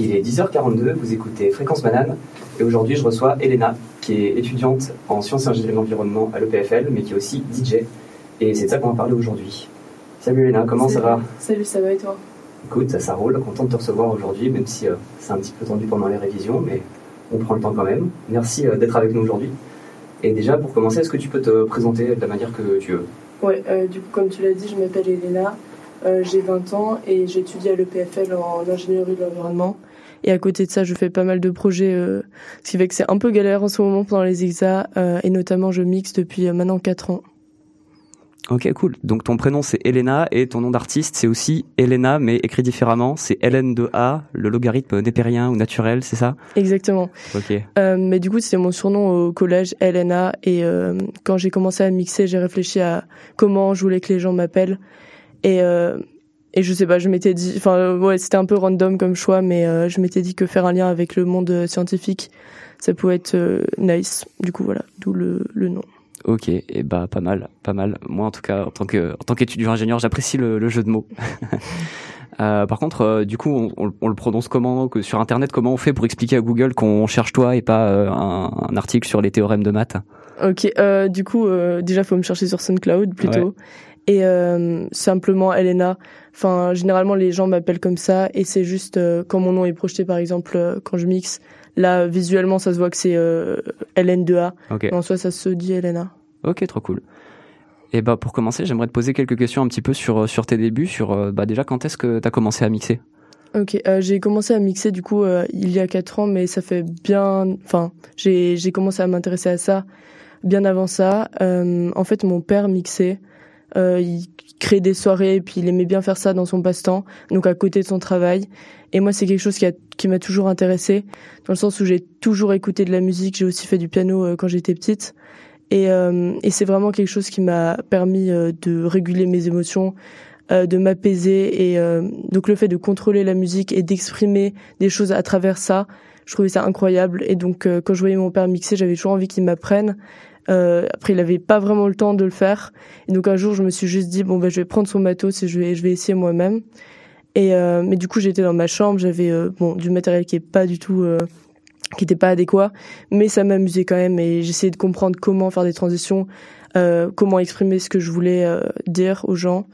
Il est 10h42, vous écoutez Fréquence Banane et aujourd'hui je reçois Elena qui est étudiante en sciences ingénierie de l'environnement à l'EPFL mais qui est aussi DJ et c'est de ça qu'on va parler aujourd'hui. Salut Elena, comment ça va? Salut, ça va et toi? Écoute, ça, ça roule, content de te recevoir aujourd'hui même si euh, c'est un petit peu tendu pendant les révisions mais on prend le temps quand même. Merci euh, d'être avec nous aujourd'hui. Et déjà pour commencer, est-ce que tu peux te présenter de la manière que tu veux? Ouais, euh, du coup comme tu l'as dit, je m'appelle Elena, j'ai 20 ans et j'étudie à l'EPFL en ingénierie de l'environnement. Et à côté de ça, je fais pas mal de projets, euh, ce qui fait que c'est un peu galère en ce moment pendant les exas, euh, et notamment je mixe depuis euh, maintenant 4 ans. Ok, cool. Donc ton prénom c'est Elena et ton nom d'artiste c'est aussi Elena mais écrit différemment. C'est Hélène de A, le logarithme népérien ou naturel, c'est ça? Exactement. Ok. Euh, mais du coup c'était mon surnom au collège Elena et euh, quand j'ai commencé à mixer j'ai réfléchi à comment je voulais que les gens m'appellent et euh, et je sais pas, je m'étais dit, enfin ouais, c'était un peu random comme choix, mais euh, je m'étais dit que faire un lien avec le monde euh, scientifique, ça pouvait être euh, nice. Du coup voilà, d'où le, le nom. Ok, et bah pas mal, pas mal. Moi en tout cas, en tant que en tant qu'étudiant ingénieur, j'apprécie le, le, jeu de mots. euh, par contre, euh, du coup, on, on, on, le prononce comment que sur internet Comment on fait pour expliquer à Google qu'on cherche toi et pas un, un, article sur les théorèmes de maths? Ok, du coup, déjà faut me chercher sur SoundCloud plutôt. Et euh, simplement Elena. Enfin, généralement les gens m'appellent comme ça et c'est juste euh, quand mon nom est projeté par exemple euh, quand je mixe. Là visuellement ça se voit que c'est euh, LN2A. Okay. En soi ça se dit Elena. Ok, trop cool. Et bah pour commencer, j'aimerais te poser quelques questions un petit peu sur sur tes débuts, sur bah déjà quand est-ce que tu as commencé à mixer? Ok, j'ai commencé à mixer du coup il y a quatre ans, mais ça fait bien. Enfin, j'ai j'ai commencé à m'intéresser à ça bien avant ça. En fait, mon père mixait euh, il crée des soirées et puis il aimait bien faire ça dans son passe-temps, donc à côté de son travail. Et moi, c'est quelque chose qui, a, qui m'a toujours intéressé, dans le sens où j'ai toujours écouté de la musique. J'ai aussi fait du piano euh, quand j'étais petite. Et, euh, et c'est vraiment quelque chose qui m'a permis euh, de réguler mes émotions, euh, de m'apaiser. Et donc le fait de contrôler la musique et d'exprimer des choses à travers ça, je trouvais ça incroyable. Et donc quand je voyais mon père mixer, j'avais toujours envie qu'il m'apprenne. Euh, après, il avait pas vraiment le temps de le faire. Et donc un jour, je me suis juste dit bon ben, je vais prendre son matos et je vais, je vais essayer moi-même. Et euh, mais du coup, j'étais dans ma chambre, j'avais euh, bon du matériel qui est pas du tout, euh, qui était pas adéquat, mais ça m'amusait quand même. Et j'essayais de comprendre comment faire des transitions, euh, comment exprimer ce que je voulais dire aux gens.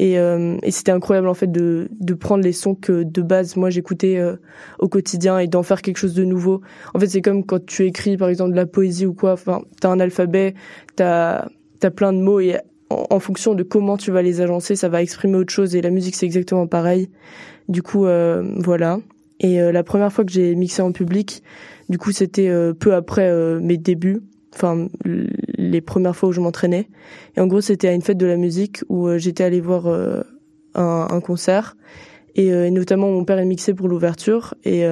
Et, euh, et c'était incroyable en fait de, de prendre les sons que de base moi j'écoutais euh, au quotidien et d'en faire quelque chose de nouveau. En fait c'est comme quand tu écris par exemple de la poésie ou quoi. Enfin t'as un alphabet, t'as as plein de mots et en, fonction de comment tu vas les agencer, ça va exprimer autre chose. Et la musique c'est exactement pareil. Du coup euh, voilà. Et la première fois que j'ai mixé en public, du coup c'était peu après mes débuts enfin les premières fois où je m'entraînais. Et en gros, c'était à une fête de la musique où euh, j'étais allée voir euh, un, un, concert et, euh, et, notamment mon père est mixé pour l'ouverture et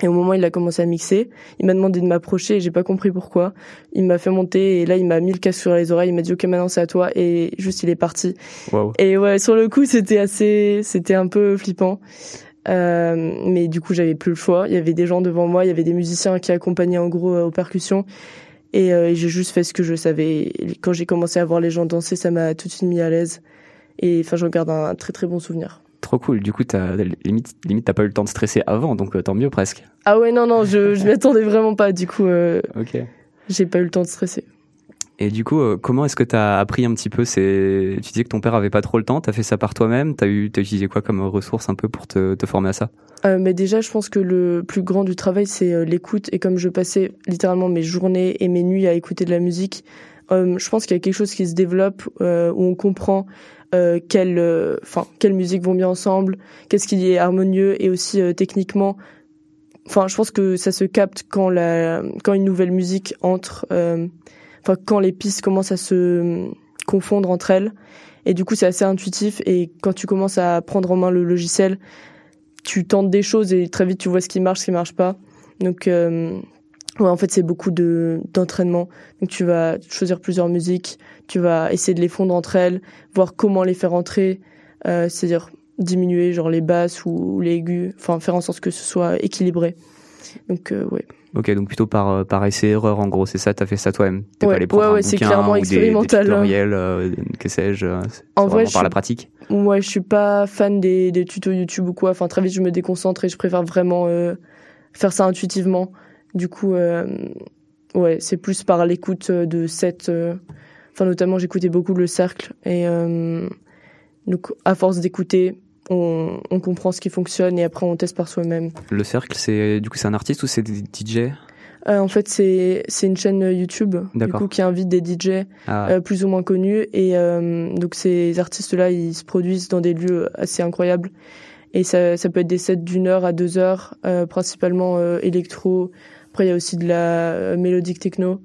et au moment où il a commencé à mixer, il m'a demandé de m'approcher et j'ai pas compris pourquoi. Il m'a fait monter et là il m'a mis le casque sur les oreilles, il m'a dit OK maintenant c'est à toi et juste il est parti. Wow. Et ouais, sur le coup, c'était assez c'était un peu flippant. Euh, mais du coup, j'avais plus le choix. Il y avait des gens devant moi, il y avait des musiciens qui accompagnaient en gros aux percussions. Et, euh, j'ai juste fait ce que je savais. Et quand j'ai commencé à voir les gens danser, ça m'a tout de suite mis à l'aise. Et enfin, j'en garde un très très bon souvenir. Trop cool. Du coup, t'as, limite, limite, t'as pas eu le temps de stresser avant, donc euh, tant mieux presque. Ah ouais, non, non, je, je m'y attendais vraiment pas. Du coup, euh. J'ai pas eu le temps de stresser. Et du coup, euh, comment est-ce que tu as appris un petit peu ces... Tu disais que ton père avait pas trop le temps, tu as fait ça par toi-même, tu as, eu, as utilisé quoi comme ressource un peu pour te, former à ça? Euh, mais déjà, je pense que le plus grand du travail, c'est euh, l'écoute. Et comme je passais littéralement mes journées et mes nuits à écouter de la musique, je pense qu'il y a quelque chose qui se développe où on comprend euh, quelle, enfin, quelles musiques vont bien ensemble, qu'est-ce qui est harmonieux et aussi techniquement. Enfin, je pense que ça se capte quand la, quand une nouvelle musique entre enfin quand les pistes commencent à se confondre entre elles. Et du coup, c'est assez intuitif. Et quand tu commences à prendre en main le logiciel, tu tentes des choses et très vite tu vois ce qui marche, ce qui marche pas. Donc, euh, ouais, en fait, c'est beaucoup de d'entraînement. Donc, tu vas choisir plusieurs musiques, tu vas essayer de les fondre entre elles, voir comment les faire entrer, euh, c'est-à-dire diminuer genre les basses ou, les aigus, enfin faire en sorte que ce soit équilibré. Donc ouais. Ok, donc plutôt par par essai erreur en gros, c'est ça, t'as fait ça toi-même. T'es ouais, pas allé prendre ouais, ouais, c'est clairement ou des- expérimental, Des, hein. tutoriels, euh, que sais-je. euh, En vrai, par la pratique. Ouais, je suis pas fan des, des tutos YouTube ou quoi. Enfin, très vite, je me déconcentre et je préfère vraiment euh, faire ça intuitivement. Du coup, euh, ouais, c'est plus par l'écoute euh, de cette. euh, Enfin, notamment, j'écoutais beaucoup le cercle et euh, donc, à force d'écouter, on, on comprend ce qui fonctionne et après, on teste par soi-même. Le cercle, c'est du coup c'est un artiste ou c'est des DJ Euh, en fait, c'est c'est une chaîne YouTube du coup qui invite des DJ Ah, euh, plus ou moins connus. Et euh, donc ces artistes-là ils se produisent dans des lieux assez incroyables. Et ça, ça peut être des sets d'une heure à deux heures principalement électro. Après il y a aussi de la mélodique techno.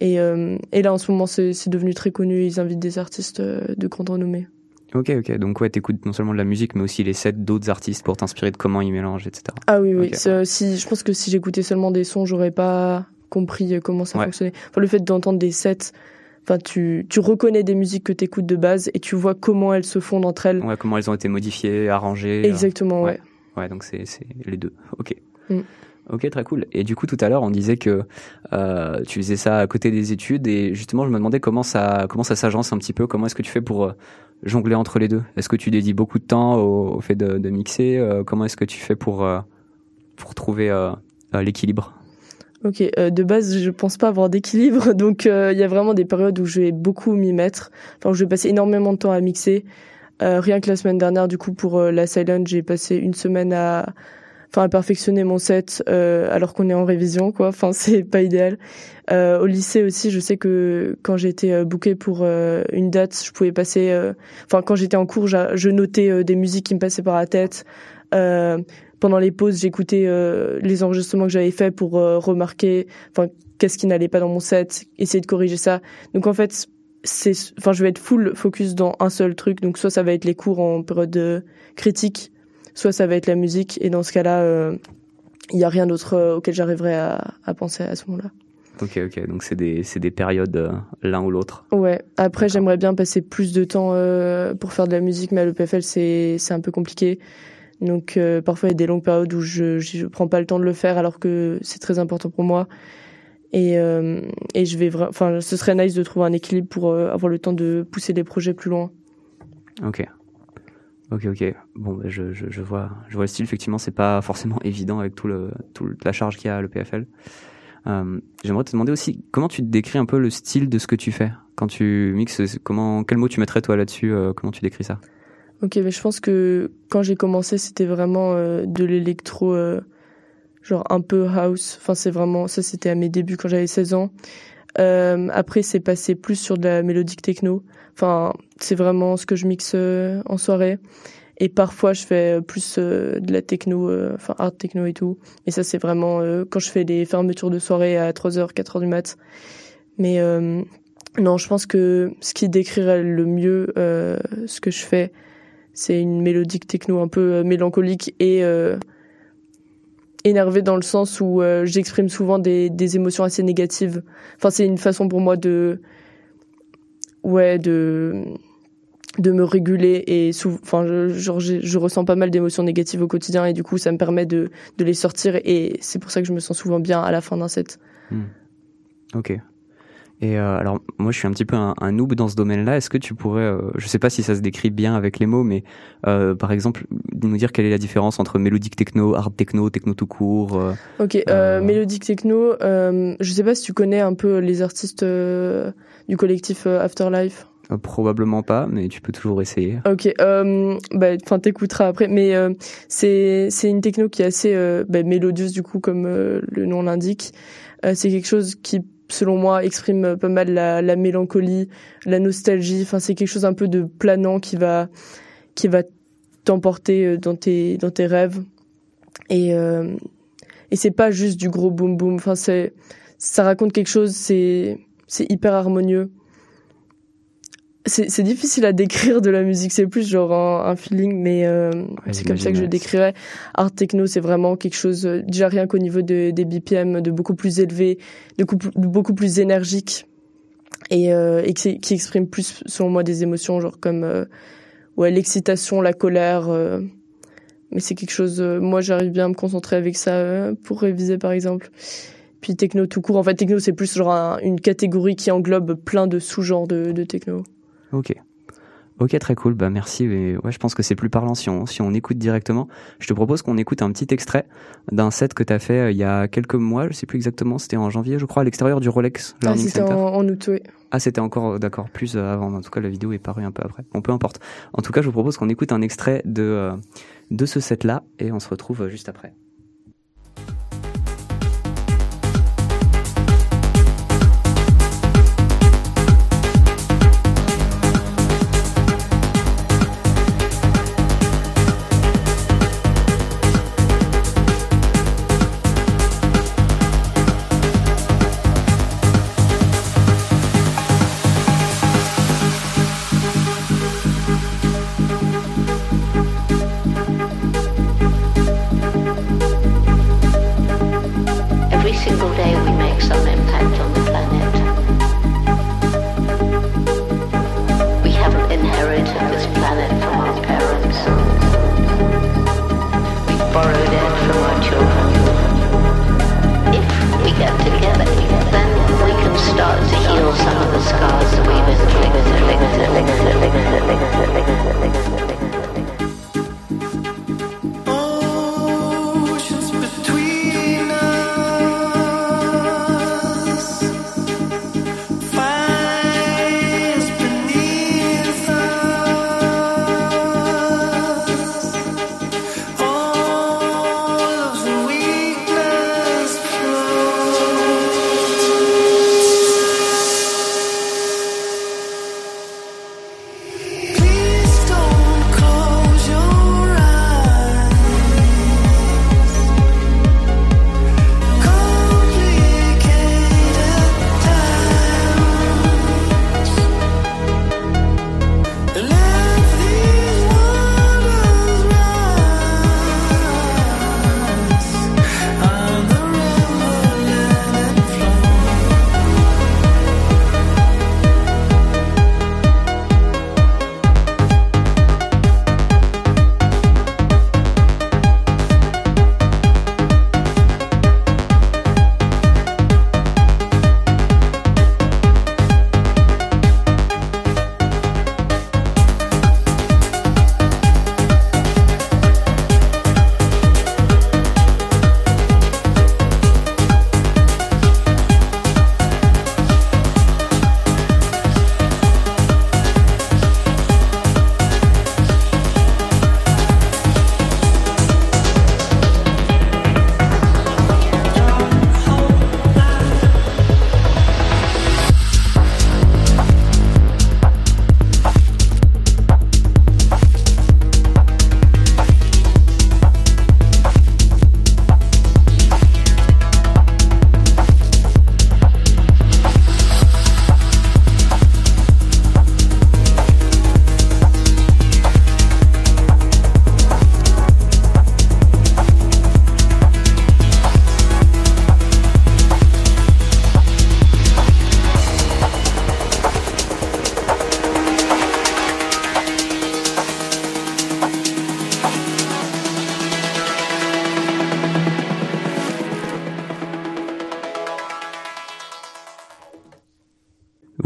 Et, et là en ce moment c'est c'est devenu très connu. Ils invitent des artistes de grande renommée Ok, ok. Donc ouais, t'écoutes non seulement de la musique, mais aussi les sets d'autres artistes pour t'inspirer de comment ils mélangent, etc. ah oui oui si je pense que si j'écoutais seulement des sons j'aurais pas compris euh, comment ça Ouais. fonctionnait enfin le fait d'entendre des sets Enfin, tu, tu reconnais des musiques que tu écoutes de base et tu vois comment elles se fondent entre elles. Ouais, comment elles ont été modifiées, arrangées. euh, Exactement, ouais. Ouais, donc c'est c'est les deux. Ok. Mm. Ok, très cool. Et du coup, tout à l'heure, on disait que euh, tu faisais ça à côté des études, et justement, je me demandais comment ça comment ça s'agence un petit peu. Comment est-ce que tu fais pour jongler entre les deux. Est-ce que tu dédies beaucoup de temps au, fait de, mixer Euh, Comment est-ce que tu fais pour euh, pour trouver euh, l'équilibre? Ok, de base, je pense pas avoir d'équilibre, donc il y a vraiment des périodes où je vais beaucoup m'y mettre, enfin je vais passer énormément de temps à mixer. Rien que la semaine dernière, du coup, pour la Silent, j'ai passé une semaine à, enfin, à perfectionner mon set, euh, alors qu'on est en révision, quoi. Enfin, c'est pas idéal. Euh, au lycée aussi, je sais que quand j'étais euh, bookée pour euh, une date, je pouvais passer, euh, enfin, quand j'étais en cours, je notais des musiques qui me passaient par la tête. Pendant les pauses, j'écoutais les enregistrements que j'avais faits pour remarquer, enfin, qu'est-ce qui n'allait pas dans mon set, essayer de corriger ça. Donc en fait, c'est, enfin, je vais être full focus dans un seul truc. Donc soit ça va être les cours en période critique, soit ça va être la musique. Et dans ce cas-là, euh, il y a rien d'autre euh, auquel j'arriverai à, à penser à ce moment-là. Ok, ok. Donc c'est des des périodes euh, l'un ou l'autre. Ouais. Après, j'aimerais bien passer plus de temps euh, pour faire de la musique, mais à l'EPFL, c'est un peu compliqué. Donc euh, parfois, il y a des longues périodes où je je prends pas le temps de le faire, alors que c'est très important pour moi. Et euh, et je vais enfin, ce serait nice de trouver un équilibre pour euh, avoir le temps de pousser les projets plus loin. Ok. Ok, ok. Bon, bah, je, je, vois, je vois le style. Effectivement, c'est pas forcément évident avec tout le, tout la charge qu'il y a à l'EPFL. Euh, J'aimerais te demander aussi comment tu décris un peu le style de ce que tu fais? Quand tu mixes. Comment, quel mot tu mettrais toi là-dessus euh, Comment tu décris ça? Ok, mais je pense que quand j'ai commencé, c'était vraiment euh, de l'électro, genre un peu house. Enfin, c'est vraiment ça, c'était à mes débuts quand j'avais 16 ans. Après, c'est passé plus sur de la mélodique techno. Enfin, c'est vraiment ce que je mixe euh, en soirée. Et parfois, je fais plus euh, de la techno, euh, enfin art techno et tout. Et ça, c'est vraiment euh, quand je fais les fermetures de soirée à 3h, 4h du mat. Mais euh, non, je pense que ce qui décrirait le mieux euh, ce que je fais, c'est une mélodique techno un peu euh, mélancolique et euh, énervée dans le sens où euh, j'exprime souvent des, des émotions assez négatives. Enfin, c'est une façon pour moi de ouais de de me réguler et enfin je, genre, je ressens pas mal d'émotions négatives au quotidien et du coup ça me permet de de les sortir et c'est pour ça que je me sens souvent bien à la fin d'un set. Ok. Et euh, alors, moi, je suis un petit peu un, un noob dans ce domaine-là. Est-ce que tu pourrais, euh, je sais pas si ça se décrit bien avec les mots, mais euh, par exemple, nous dire quelle est la différence entre mélodique techno, hard techno, techno tout court euh, Ok, mélodique techno. Je sais pas si tu connais un peu les artistes du collectif euh, Afterlife. euh, Probablement pas, mais tu peux toujours essayer. Ok, euh, bah, enfin t'écouteras après, mais euh, c'est c'est une techno qui est assez euh, bah, mélodieuse du coup comme euh, le nom l'indique. C'est quelque chose qui, selon moi, exprime pas mal la, la mélancolie, la nostalgie. Enfin, c'est quelque chose un peu de planant qui va qui va t'emporter dans tes dans tes rêves. Et et c'est pas juste du gros boom boom. Enfin, c'est ça raconte quelque chose. C'est c'est hyper harmonieux c'est difficile à décrire de la musique, c'est plus genre un, un feeling, mais euh, c'est comme ça que je décrirais. Art techno, c'est vraiment quelque chose, euh, déjà rien qu'au niveau de, des BPM, de beaucoup plus élevé, de, coup- de beaucoup plus énergique, et, euh, et qui, qui exprime plus, selon moi, des émotions, genre comme euh, ouais l'excitation, la colère, mais c'est quelque chose. moi, j'arrive bien à me concentrer avec ça pour réviser, par exemple. Puis techno tout court. En fait, techno, c'est plus genre une catégorie qui englobe plein de sous-genres de, de techno. Ok. Ok, très cool. Bah merci. ouais, je pense que c'est plus parlant si on, si on écoute directement. Je te propose qu'on écoute un petit extrait d'un set que tu as fait euh, il y a quelques mois. Je sais plus exactement. C'était en janvier, je crois, à l'extérieur du Rolex ah, Center. En, en août, oui. Ah, c'était encore d'accord plus euh, avant. En tout cas, la vidéo est parue un peu après. Bon, peu importe. En tout cas, je vous propose qu'on écoute un extrait de euh, de ce set là et on se retrouve juste après.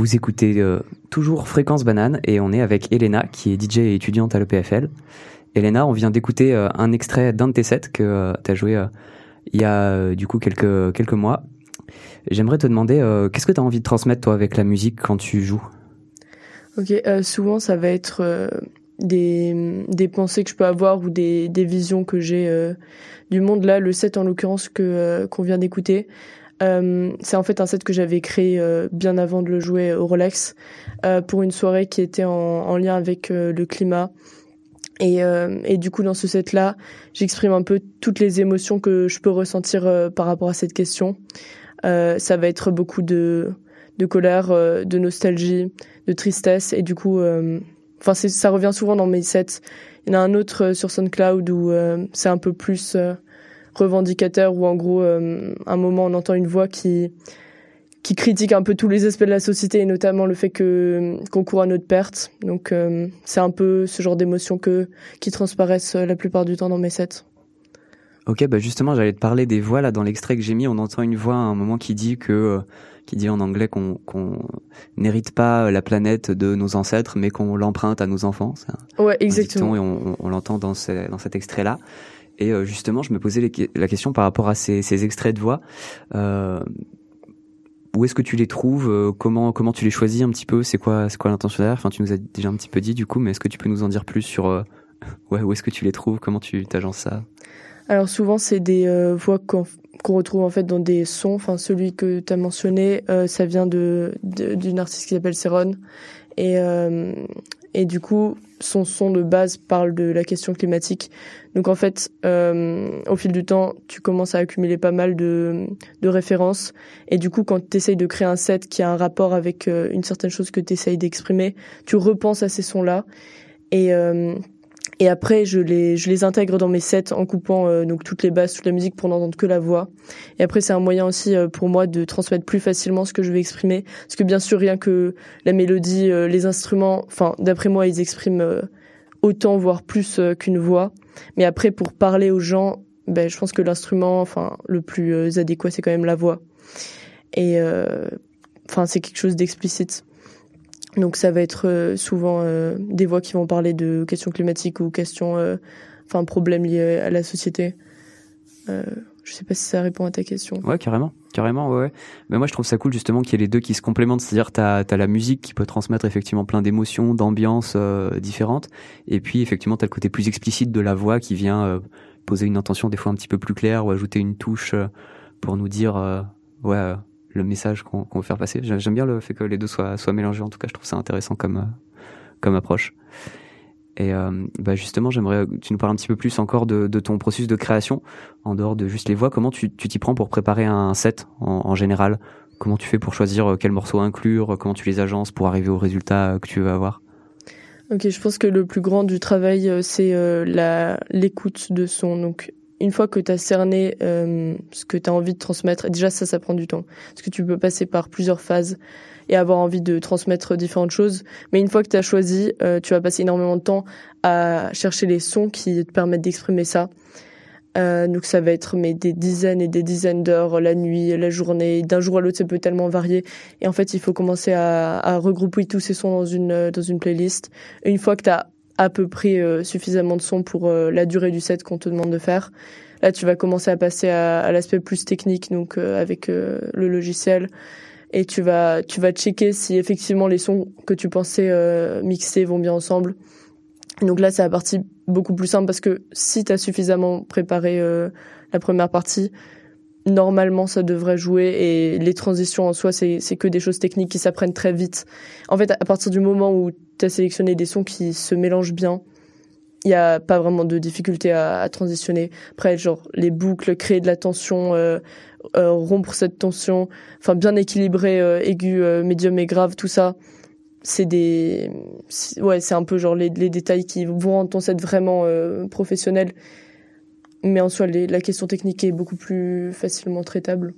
Vous écoutez euh, toujours Fréquence Banane et on est avec Elena qui est DJ et étudiante à l'EPFL. Elena, on vient d'écouter euh, un extrait d'un de tes sets que euh, tu as joué il y a du coup quelques, quelques mois. J'aimerais te demander, qu'est-ce que tu as envie de transmettre toi avec la musique quand tu joues? Ok, souvent ça va être des, des pensées que je peux avoir ou des, des visions que j'ai du monde. Là, le set en l'occurrence que qu'on vient d'écouter, euh, c'est en fait un set que j'avais créé euh, bien avant de le jouer au Rolex euh, pour une soirée qui était en, en lien avec le climat. Et, et, du coup, dans ce set-là, j'exprime un peu toutes les émotions que je peux ressentir par rapport à cette question. ça va être beaucoup de, de colère, de nostalgie, de tristesse, et du coup, enfin, ça revient souvent dans mes sets. Il y en a un autre sur SoundCloud où c'est un peu plus revendicateur où en gros, euh, un moment on entend une voix qui qui critique un peu tous les aspects de la société et notamment le fait que qu'on court à notre perte. Donc c'est un peu ce genre d'émotions que qui transparaissent la plupart du temps dans mes sets. Ok, bah justement, j'allais te parler des voix là dans l'extrait que j'ai mis. On entend une voix à un moment qui dit que qui dit en anglais qu'on n'hérite pas la planète de nos ancêtres, mais qu'on l'emprunte à nos enfants. Ouais, exactement. et on, l'entend dans, dans cet extrait-là. Et euh, justement, je me posais la question par rapport à ces, extraits de voix. Euh, où est-ce que tu les trouves euh, Comment comment tu les choisis un petit peu? C'est quoi c'est quoi l'intention derrière Enfin, tu nous as déjà un petit peu dit du coup, mais est-ce que tu peux nous en dire plus sur ouais où est-ce que tu les trouves? Comment tu t'agences ça? Alors souvent, c'est des voix qu'on retrouve en fait dans des sons. Enfin, celui que tu as mentionné, ça vient de d'une artiste qui s'appelle Céron. Et, et du coup, son son de base parle de la question climatique. Donc en fait, euh, au fil du temps, tu commences à accumuler pas mal de, de références. Et du coup, quand tu essayes de créer un set qui a un rapport avec une certaine chose que tu essayes d'exprimer, tu repenses à ces sons-là. Et et après, je les, je les intègre dans mes sets en coupant euh, donc toutes les basses, toute la musique pour n'entendre que la voix. Et après, c'est un moyen aussi euh, pour moi de transmettre plus facilement ce que je vais exprimer. Parce que bien sûr, rien que la mélodie, euh, les instruments, enfin, d'après moi, ils expriment autant, voire plus qu'une voix. Mais après, pour parler aux gens, ben, je pense que l'instrument, enfin, le plus adéquat, c'est quand même la voix. Et enfin, c'est quelque chose d'explicite. Donc ça va être euh, souvent euh, des voix qui vont parler de questions climatiques ou questions, euh, enfin problèmes liés à la société. Euh, je sais pas si ça répond à ta question. Ouais, carrément, carrément, ouais. Mais moi, je trouve ça cool justement qu'il y ait les deux qui se complémentent. C'est-à-dire, t'as as la musique qui peut transmettre effectivement plein d'émotions, d'ambiances différentes, et puis effectivement, t'as le côté plus explicite de la voix qui vient poser une intention des fois un petit peu plus claire ou ajouter une touche pour nous dire, ouais le message qu'on veut faire passer. J'aime bien le fait que les deux soient, soient mélangés. En tout cas, je trouve ça intéressant comme, euh, comme approche. Et euh, bah justement, j'aimerais que tu nous parles un petit peu plus encore de, de, ton processus de création, en dehors de juste les voix. Comment tu t'y prends pour préparer un set en, général? Comment tu fais pour choisir euh, quel morceau inclure? Comment tu les agences pour arriver au résultat que tu veux avoir? Ok, je pense que le plus grand du travail, c'est l'écoute de son. Donc une fois que tu as cerné euh, ce que tu as envie de transmettre, déjà ça, ça prend du temps. Parce que tu peux passer par plusieurs phases et avoir envie de transmettre différentes choses. Mais une fois que tu as choisi, euh, tu vas passer énormément de temps à chercher les sons qui te permettent d'exprimer ça. Euh, donc ça va être mais des dizaines et des dizaines d'heures, la nuit, la journée, d'un jour à l'autre, ça peut tellement varier. Et en fait, il faut commencer à, à regrouper tous ces sons dans une dans une playlist. une fois que tu à peu près euh, suffisamment de son pour euh, la durée du set qu'on te demande de faire. Là, tu vas commencer à passer à, à l'aspect plus technique, donc euh, avec le logiciel, et tu vas tu vas checker si effectivement les sons que tu pensais mixer vont bien ensemble. Donc là, c'est la partie beaucoup plus simple parce que si tu as suffisamment préparé la première partie, normalement ça devrait jouer et les transitions en soi c'est que des choses techniques qui s'apprennent très vite. En fait, à partir du moment où tu as sélectionné des sons qui se mélangent bien, il y a pas vraiment de difficulté à, transitionner. Après, les boucles, créer de la tension, euh, euh, rompre cette tension, enfin bien équilibrer euh, aigu, médium et grave, tout ça, c'est des, ouais, c'est un peu genre les, détails qui vont rendre ton set vraiment professionnel mais en soi, la question technique est beaucoup plus facilement traitable.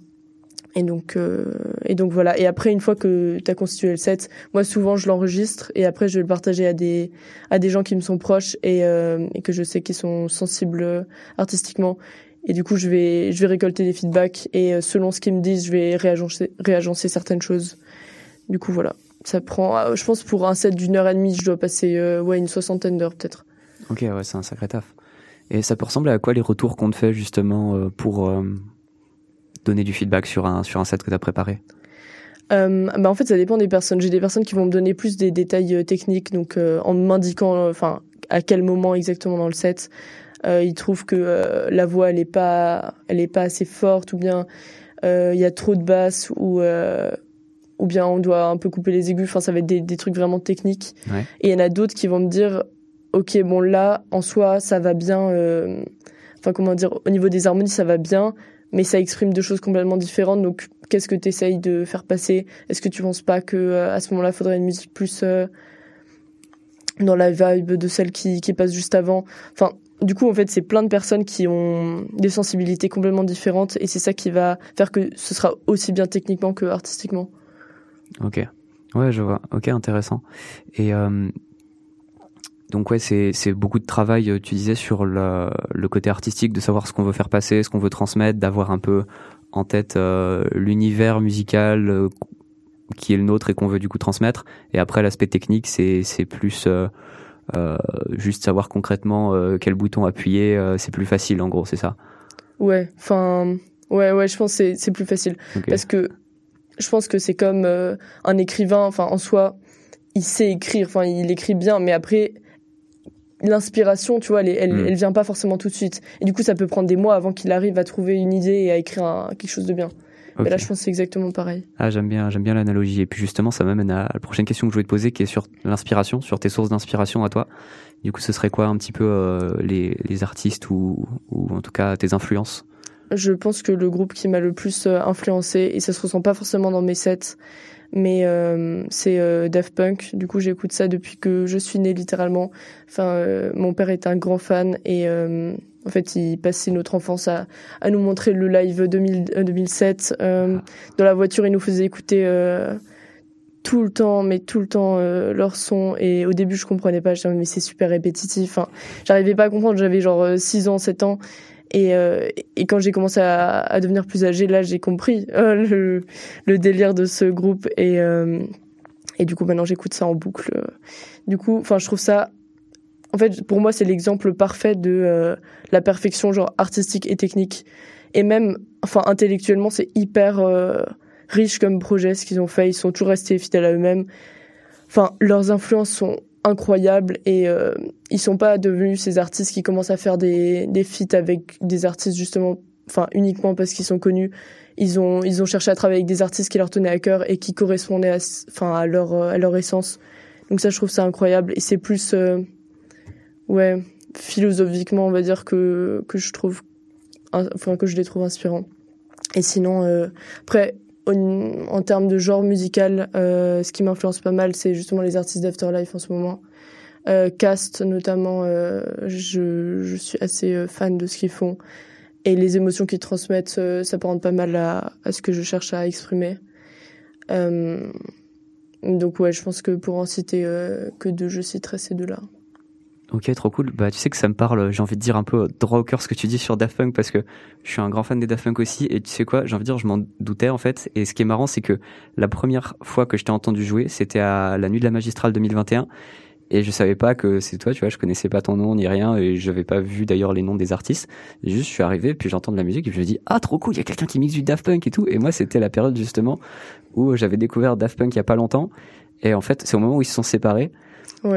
Et donc, euh, et donc voilà. Et après, une fois que tu as constitué le set, moi souvent je l'enregistre et après je vais le partager à des à des gens qui me sont proches et, euh, que je sais qu'ils sont sensibles euh, artistiquement. Et du coup, je vais je vais récolter des feedbacks et selon ce qu'ils me disent, je vais réagencer réagencer certaines choses. Du coup, voilà. Ça prend, je pense pour un set d'une heure et demie, je dois passer ouais une soixantaine d'heures peut-être. Ok, ouais, c'est un sacré taf. Et ça peut ressembler à quoi les retours qu'on te fait justement pour donner du feedback sur un, sur un set que tu as préparé euh, bah en fait, ça dépend des personnes. J'ai des personnes qui vont me donner plus des détails euh, techniques, donc en m'indiquant, enfin, à quel moment exactement dans le set ils trouvent que la voix elle est pas, elle est pas assez forte, ou bien il y a trop de basses, ou ou bien on doit un peu couper les aigus. Enfin, ça va être des, des trucs vraiment techniques. Ouais. Et il y en a d'autres qui vont me dire ok, bon là, en soi, ça va bien. Euh, enfin, comment dire, au niveau des harmonies, ça va bien, mais ça exprime deux choses complètement différentes. Donc, qu'est-ce que tu essayes de faire passer? Est-ce que tu penses pas que euh, à ce moment-là, faudrait une musique plus euh, dans la vibe de celle qui, qui passe juste avant? Enfin, du coup, en fait, c'est plein de personnes qui ont des sensibilités complètement différentes et c'est ça qui va faire que ce sera aussi bien techniquement que artistiquement. Ok. Ouais, je vois. Ok, intéressant. Et euh, donc ouais, c'est c'est beaucoup de travail. Euh, tu disais sur le, le côté artistique, de savoir ce qu'on veut faire passer, ce qu'on veut transmettre, d'avoir un peu en tête euh, l'univers musical euh, qui est le nôtre et qu'on veut du coup transmettre. Et après, l'aspect technique, c'est c'est plus euh, juste savoir concrètement quel bouton appuyer. c'est plus facile, en gros, c'est ça? Ouais. Enfin, ouais, ouais. Je pense c'est c'est plus facile parce que je pense que c'est comme un écrivain. Enfin, en soi, il sait écrire. Enfin, il écrit bien, mais après l'inspiration, tu vois, elle, elle, mm. elle, vient pas forcément tout de suite. Et du coup, ça peut prendre des mois avant qu'il arrive à trouver une idée et à écrire quelque chose de bien. Et là, je pense que c'est exactement pareil. Ah, j'aime bien, j'aime bien l'analogie. Et puis justement, ça m'amène à la prochaine question que je voulais te poser, qui est sur l'inspiration, sur tes sources d'inspiration à toi. Du coup, ce serait quoi un petit peu euh, les, les, artistes ou, ou en tout cas tes influences? Je pense que le groupe qui m'a le plus euh, influencé, et ça se ressent pas forcément dans mes sets, mais euh, c'est euh, Daft Punk. Du coup, j'écoute ça depuis que je suis née littéralement. Enfin, euh, mon père est un grand fan et euh, en fait, il passait notre enfance à, à nous montrer le live 2000, 2007. dans la voiture, il nous faisait écouter tout le temps, mais tout le temps leur son. Et au début, je comprenais pas. Je disais mais c'est super répétitif. Enfin, j'arrivais pas à comprendre. J'avais genre 6 ans, 7 ans. Et, euh, et quand j'ai commencé à, devenir plus âgée, là, j'ai compris euh, le, délire de ce groupe. Et, euh, et du coup, maintenant, j'écoute ça en boucle. Du coup, enfin, je trouve ça. En fait, pour moi, c'est l'exemple parfait de la perfection, genre artistique et technique. Et même, enfin, intellectuellement, c'est hyper riche comme projet ce qu'ils ont fait. Ils sont toujours restés fidèles à eux-mêmes. Enfin, leurs influences sont incroyables et euh, ils sont pas devenus ces artistes qui commencent à faire des des feats avec des artistes justement enfin uniquement parce qu'ils sont connus. Ils ont ils ont cherché à travailler avec des artistes qui leur tenaient à cœur et qui correspondaient à enfin à leur à leur essence. Donc ça je trouve ça incroyable et c'est plus euh, ouais philosophiquement on va dire que que je trouve enfin que je les trouve inspirants. Et sinon euh, après en termes de genre musical, euh, ce qui m'influence pas mal, c'est justement les artistes d'Afterlife en ce moment. Euh, Cast notamment, euh, je, suis assez fan de ce qu'ils font et les émotions qu'ils transmettent, ça rendre pas mal à, à, ce que je cherche à exprimer. Donc ouais, je pense que pour en citer que deux, je citerai ces deux-là. Ok, trop cool. Bah, tu sais que ça me parle, j'ai envie de dire un peu droit au cœur ce que tu dis sur Daft Punk parce que je suis un grand fan des Daft Punk aussi et tu sais quoi, j'ai envie de dire, je m'en doutais en fait. Et ce qui est marrant, c'est que la première fois que je t'ai entendu jouer, c'était à la nuit de la magistrale 2021 et je savais pas que c'est toi, tu vois, je connaissais pas ton nom ni rien et j'avais pas vu d'ailleurs les noms des artistes. juste, je suis arrivé puis j'entends de la musique et je me dis, ah, trop cool, il y a quelqu'un qui mixe du Daft Punk et tout. Et moi, c'était la période justement où j'avais découvert Daft Punk il y a pas longtemps et en fait, c'est au moment où ils se sont séparés.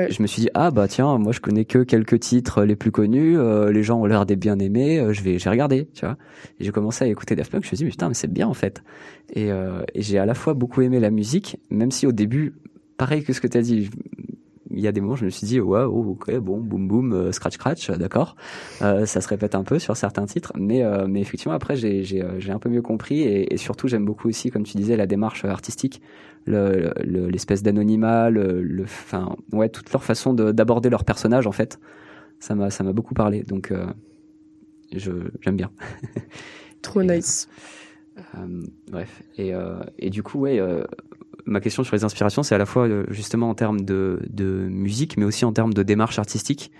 Je me suis dit ah bah tiens moi je connais que quelques titres les plus connus, euh, les gens ont l'air des bien aimés, euh, je vais j'ai regardé tu vois. Et j'ai commencé à écouter Daft Punk, je me suis dit mais putain mais c'est bien en fait. Et, euh, et j'ai à la fois beaucoup aimé la musique, même si au début pareil que ce que tu as dit, il y a des moments je me suis dit waouh ok bon boum boum euh, scratch scratch d'accord euh, ça se répète un peu sur certains titres mais euh, mais effectivement après j'ai j'ai j'ai un peu mieux compris et, et surtout j'aime beaucoup aussi comme tu disais la démarche artistique l'espèce le, d'anonymat, le, enfin, ouais, toute leur façon d'aborder leur personnage en fait, ça m'a, ça m'a beaucoup parlé. Donc, euh, je, j'aime bien. Trop nice. Euh, bref, et, euh, et du coup, ouais, euh, ma question sur les inspirations, c'est à la fois euh, justement en termes de, musique, mais aussi en termes de démarche artistique.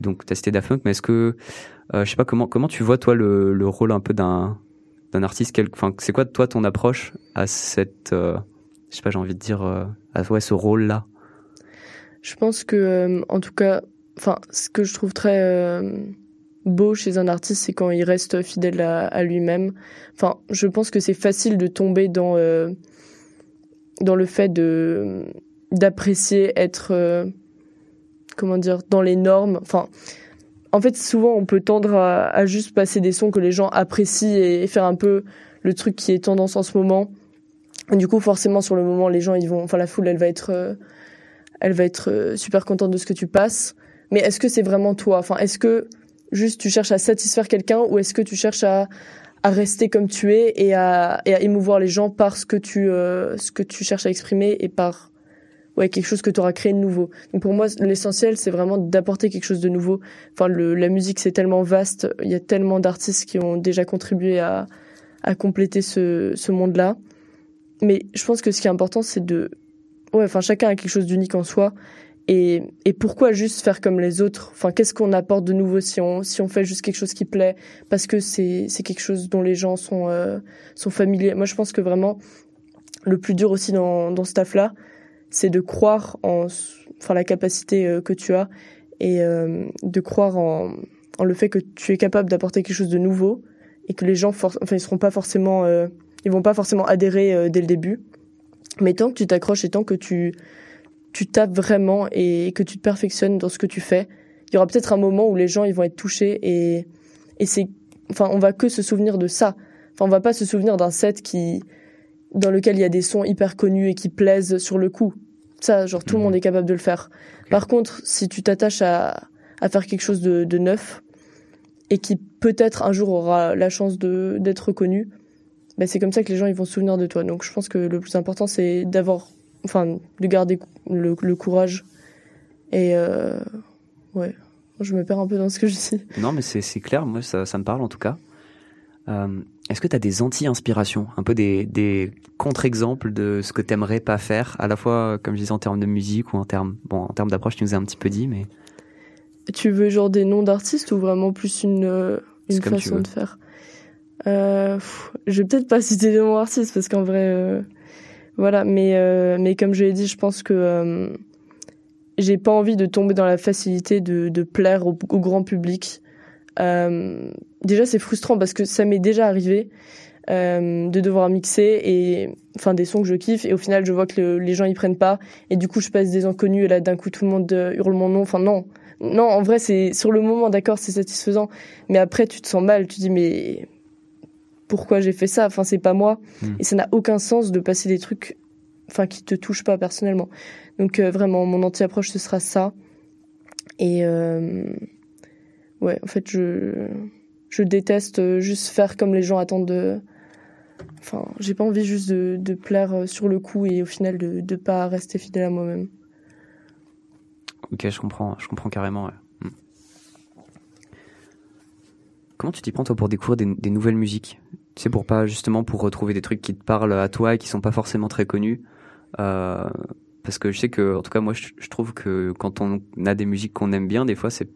Donc, t'as cité Daft Punk, mais est-ce que, je sais pas comment, comment tu vois toi le, le rôle un peu d'un, artiste, quel, c'est quoi toi ton approche à cette je sais pas, j'ai envie de dire, euh, ouais, ce rôle-là? Je pense que, euh, en tout cas, enfin, ce que je trouve très euh, beau chez un artiste, c'est quand il reste fidèle à, à lui-même. Enfin, je pense que c'est facile de tomber dans euh, dans le fait de d'apprécier être comment dire dans les normes. Enfin, en fait, souvent on peut tendre à, à, juste passer des sons que les gens apprécient et faire un peu le truc qui est tendance en ce moment du coup, forcément, sur le moment, les gens, ils vont, enfin, la foule, elle va être, euh, elle va être euh, super contente de ce que tu passes. Mais est-ce que c'est vraiment toi? Enfin, est-ce que juste tu cherches à satisfaire quelqu'un ou est-ce que tu cherches à, à rester comme tu es et à, et à émouvoir les gens par ce que tu, euh, ce que tu cherches à exprimer et par, ouais quelque chose que tu auras créé de nouveau. Donc pour moi l'essentiel c'est vraiment d'apporter quelque chose de nouveau. Enfin le, la musique c'est tellement vaste, il y a tellement d'artistes qui ont déjà contribué à à compléter ce ce monde-là. Mais je pense que ce qui est important c'est de ouais enfin chacun a quelque chose d'unique en soi et, pourquoi juste faire comme les autres? Enfin, qu'est-ce qu'on apporte de nouveau si on si on fait juste quelque chose qui plaît? Parce que c'est quelque chose dont les gens sont euh, sont familiers. Moi, je pense que vraiment le plus dur aussi dans dans ce taf là, c'est de croire en enfin la capacité euh, que tu as et euh, de croire en en le fait que tu es capable d'apporter quelque chose de nouveau et que les gens enfin ils seront pas forcément ils vont pas forcément adhérer dès le début. Mais tant que tu t'accroches et tant que tu tu tapes vraiment et que tu te perfectionnes dans ce que tu fais, il y aura peut-être un moment où les gens ils vont être touchés et et c'est enfin on va que se souvenir de ça. Enfin on va pas se souvenir d'un set qui dans lequel il y a des sons hyper connus et qui plaisent sur le coup. Ça genre tout le monde mhm. est capable de le faire. Par contre, si tu t'attaches à à faire quelque chose de, de neuf et qui peut-être un jour aura la chance de d'être reconnu, ben c'est comme ça que les gens ils vont se souvenir de toi. Donc je pense que le plus important c'est d'avoir enfin, de garder le, le courage. Et euh, ouais, je me perds un peu dans ce que je dis. Non, mais c'est clair, moi ça, ça me parle en tout cas. Euh, Est-ce que tu as des anti-inspirations, un peu des, des contre-exemples de ce que t'aimerais pas faire, à la fois, comme je disais, en termes de musique ou en termes, bon, en termes d'approche, tu nous as un petit peu dit, mais. Tu veux genre des noms d'artistes ou vraiment plus une, une façon de faire? Euh, Je vais peut-être pas citer des noms d'artistes parce qu'en vrai, voilà, mais euh, mais comme je l'ai dit, je pense que euh, j'ai pas envie de tomber dans la facilité de, plaire au, grand public. Euh, déjà, c'est frustrant parce que ça m'est déjà arrivé de devoir mixer et enfin des sons que je kiffe et au final, je vois que les gens y prennent pas et du coup, je passe des inconnus et là, d'un coup, tout le monde hurle mon nom. Enfin non, non, en vrai, c'est sur le moment, d'accord, c'est satisfaisant, mais après, tu te sens mal. Tu dis mais pourquoi j'ai fait ça. Enfin, c'est pas moi. Hmm. Et ça n'a aucun sens de passer des trucs, enfin, qui te touchent pas personnellement. Donc euh, vraiment, mon anti-approche ce sera ça. Et euh, ouais, en fait, je je déteste juste faire comme les gens attendent de. Enfin, j'ai pas envie juste de, de, plaire sur le coup et au final de de pas rester fidèle à moi-même. Ok, je comprends, je comprends carrément. Hmm. Comment tu t'y prends toi pour découvrir des, des nouvelles musiques? C'est pour pas justement pour retrouver des trucs qui te parlent à toi et qui sont pas forcément très connus. Euh, parce que je sais que, en tout cas, moi, je, trouve que quand on a des musiques qu'on aime bien, des fois, c'est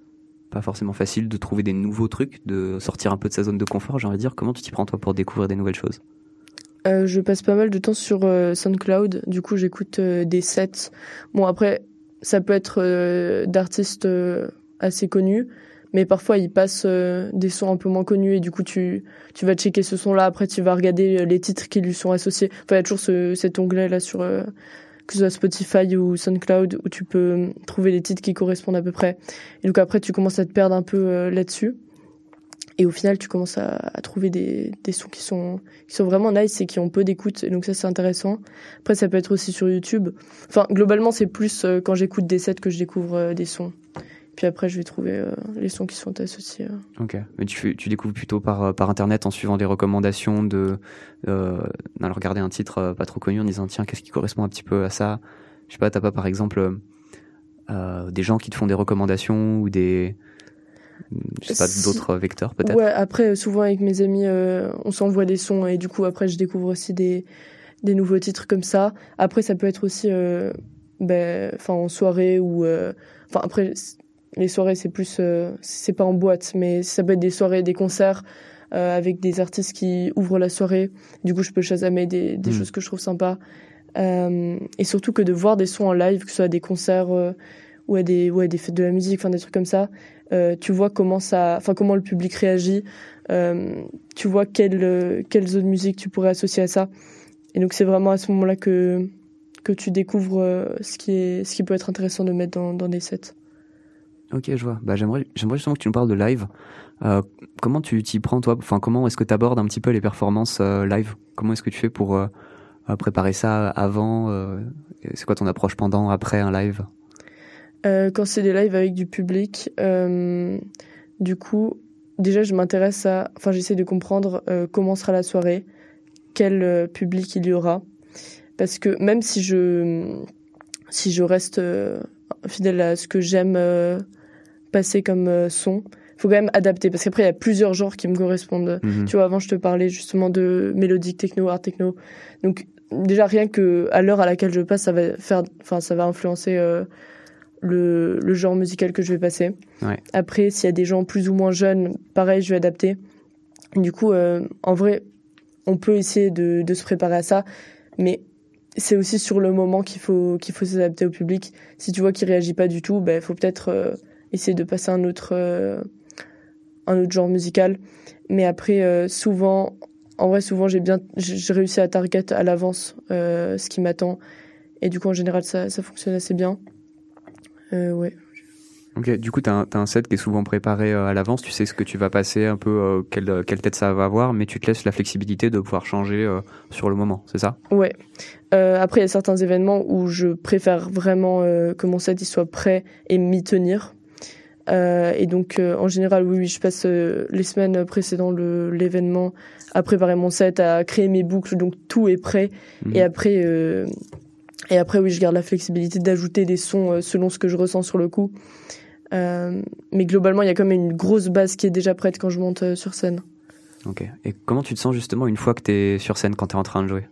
pas forcément facile de trouver des nouveaux trucs, de sortir un peu de sa zone de confort. J'ai envie de dire, comment tu t'y prends toi pour découvrir des nouvelles choses? Euh, Je passe pas mal de temps sur euh, SoundCloud. Du coup, j'écoute des sets. Bon, après, ça peut être d'artistes assez connus mais parfois il passe euh, des sons un peu moins connus et du coup tu tu vas checker ce son là après tu vas regarder euh, les titres qui lui sont associés. Enfin il y a toujours ce, cet onglet là sur euh, que ce soit Spotify ou SoundCloud où tu peux trouver les titres qui correspondent à peu près. Et donc après tu commences à te perdre un peu là-dessus. Et au final tu commences à, à, trouver des, des sons qui sont qui sont vraiment nice et qui ont peu d'écoute. Et donc ça c'est intéressant. Après ça peut être aussi sur YouTube. Enfin globalement c'est plus quand j'écoute des sets que je découvre des sons puis après, je vais trouver euh, les sons qui sont associés. Euh. Ok. Mais tu, tu découvres plutôt par, euh, par internet en suivant des recommandations de, euh, regarder un titre pas trop connu en disant tiens, qu'est-ce qui correspond un petit peu à ça? Je sais pas, t'as pas par exemple euh, des gens qui te font des recommandations ou des. Je sais pas, d'autres vecteurs peut-être? Ouais, après, souvent avec mes amis, on s'envoie des sons et du coup, après, je découvre aussi des, des nouveaux titres comme ça. Après, ça peut être aussi ben, en soirée ou. Enfin, après les soirées, c'est plus, euh, c'est pas en boîte, mais ça peut être des soirées, des concerts euh, avec des artistes qui ouvrent la soirée. Du coup, je peux chasamer des, des mm. choses que je trouve sympas. Euh, et surtout que de voir des sons en live, que ce soit à des concerts ou à des, ouais, des fêtes de la musique, enfin des trucs comme ça, tu vois comment ça, enfin comment le public réagit. tu vois quelles quelles autres musiques tu pourrais associer à ça. Et donc c'est vraiment à ce moment-là que que tu découvres ce qui est ce qui peut être intéressant de mettre dans, dans des sets. Ok, je vois. Bah, j'aimerais, justement que tu nous parles de live. Euh, comment tu t'y prends toi? Enfin, comment est-ce que tu abordes un petit peu les performances euh, live? Comment est-ce que tu fais pour euh, préparer ça avant C'est quoi ton approche pendant, après un live? Quand c'est des lives avec du public, du coup, déjà je m'intéresse à, enfin, j'essaie de comprendre comment sera la soirée, quel public il y aura, parce que même si je si je reste fidèle à ce que j'aime passer comme son, faut quand même adapter parce qu'après il y a plusieurs genres qui me correspondent. Mhm. Tu vois, avant je te parlais justement de mélodique techno, art techno. Donc déjà rien que à l'heure à laquelle je passe, ça va faire, enfin ça va influencer euh, le, le genre musical que je vais passer. Ouais. Après, s'il y a des gens plus ou moins jeunes, pareil, je vais adapter. Du coup, euh, en vrai, on peut essayer de, de se préparer à ça, mais c'est aussi sur le moment qu'il faut qu'il faut s'adapter au public. Si tu vois qu'il réagit pas du tout, ben faut peut-être euh, essayer de passer un autre euh, un autre genre musical. Mais après, euh, souvent, en vrai, souvent, j'ai bien, j'ai réussi à target à l'avance euh, ce qui m'attend. Et du coup, en général, ça, ça fonctionne assez bien. Ouais. Ok, du coup, tu as, un set qui est souvent préparé à l'avance. Tu sais ce que tu vas passer, un peu euh, quelle, quelle tête ça va avoir, mais tu te laisses la flexibilité de pouvoir changer euh, sur le moment, c'est ça? Ouais. Euh, après, il y a certains événements où je préfère vraiment que mon set il soit prêt et m'y tenir. Euh, et donc, euh, en général, oui, oui, je passe euh, les semaines précédant l'événement à préparer mon set, à créer mes boucles, donc tout est prêt. Mhm. Et après, et après, oui, je garde la flexibilité d'ajouter des sons selon ce que je ressens sur le coup. Mais globalement, il y a quand même une grosse base qui est déjà prête quand je monte sur scène. Ok. Et comment tu te sens justement une fois que tu es sur scène, quand tu es en train de jouer?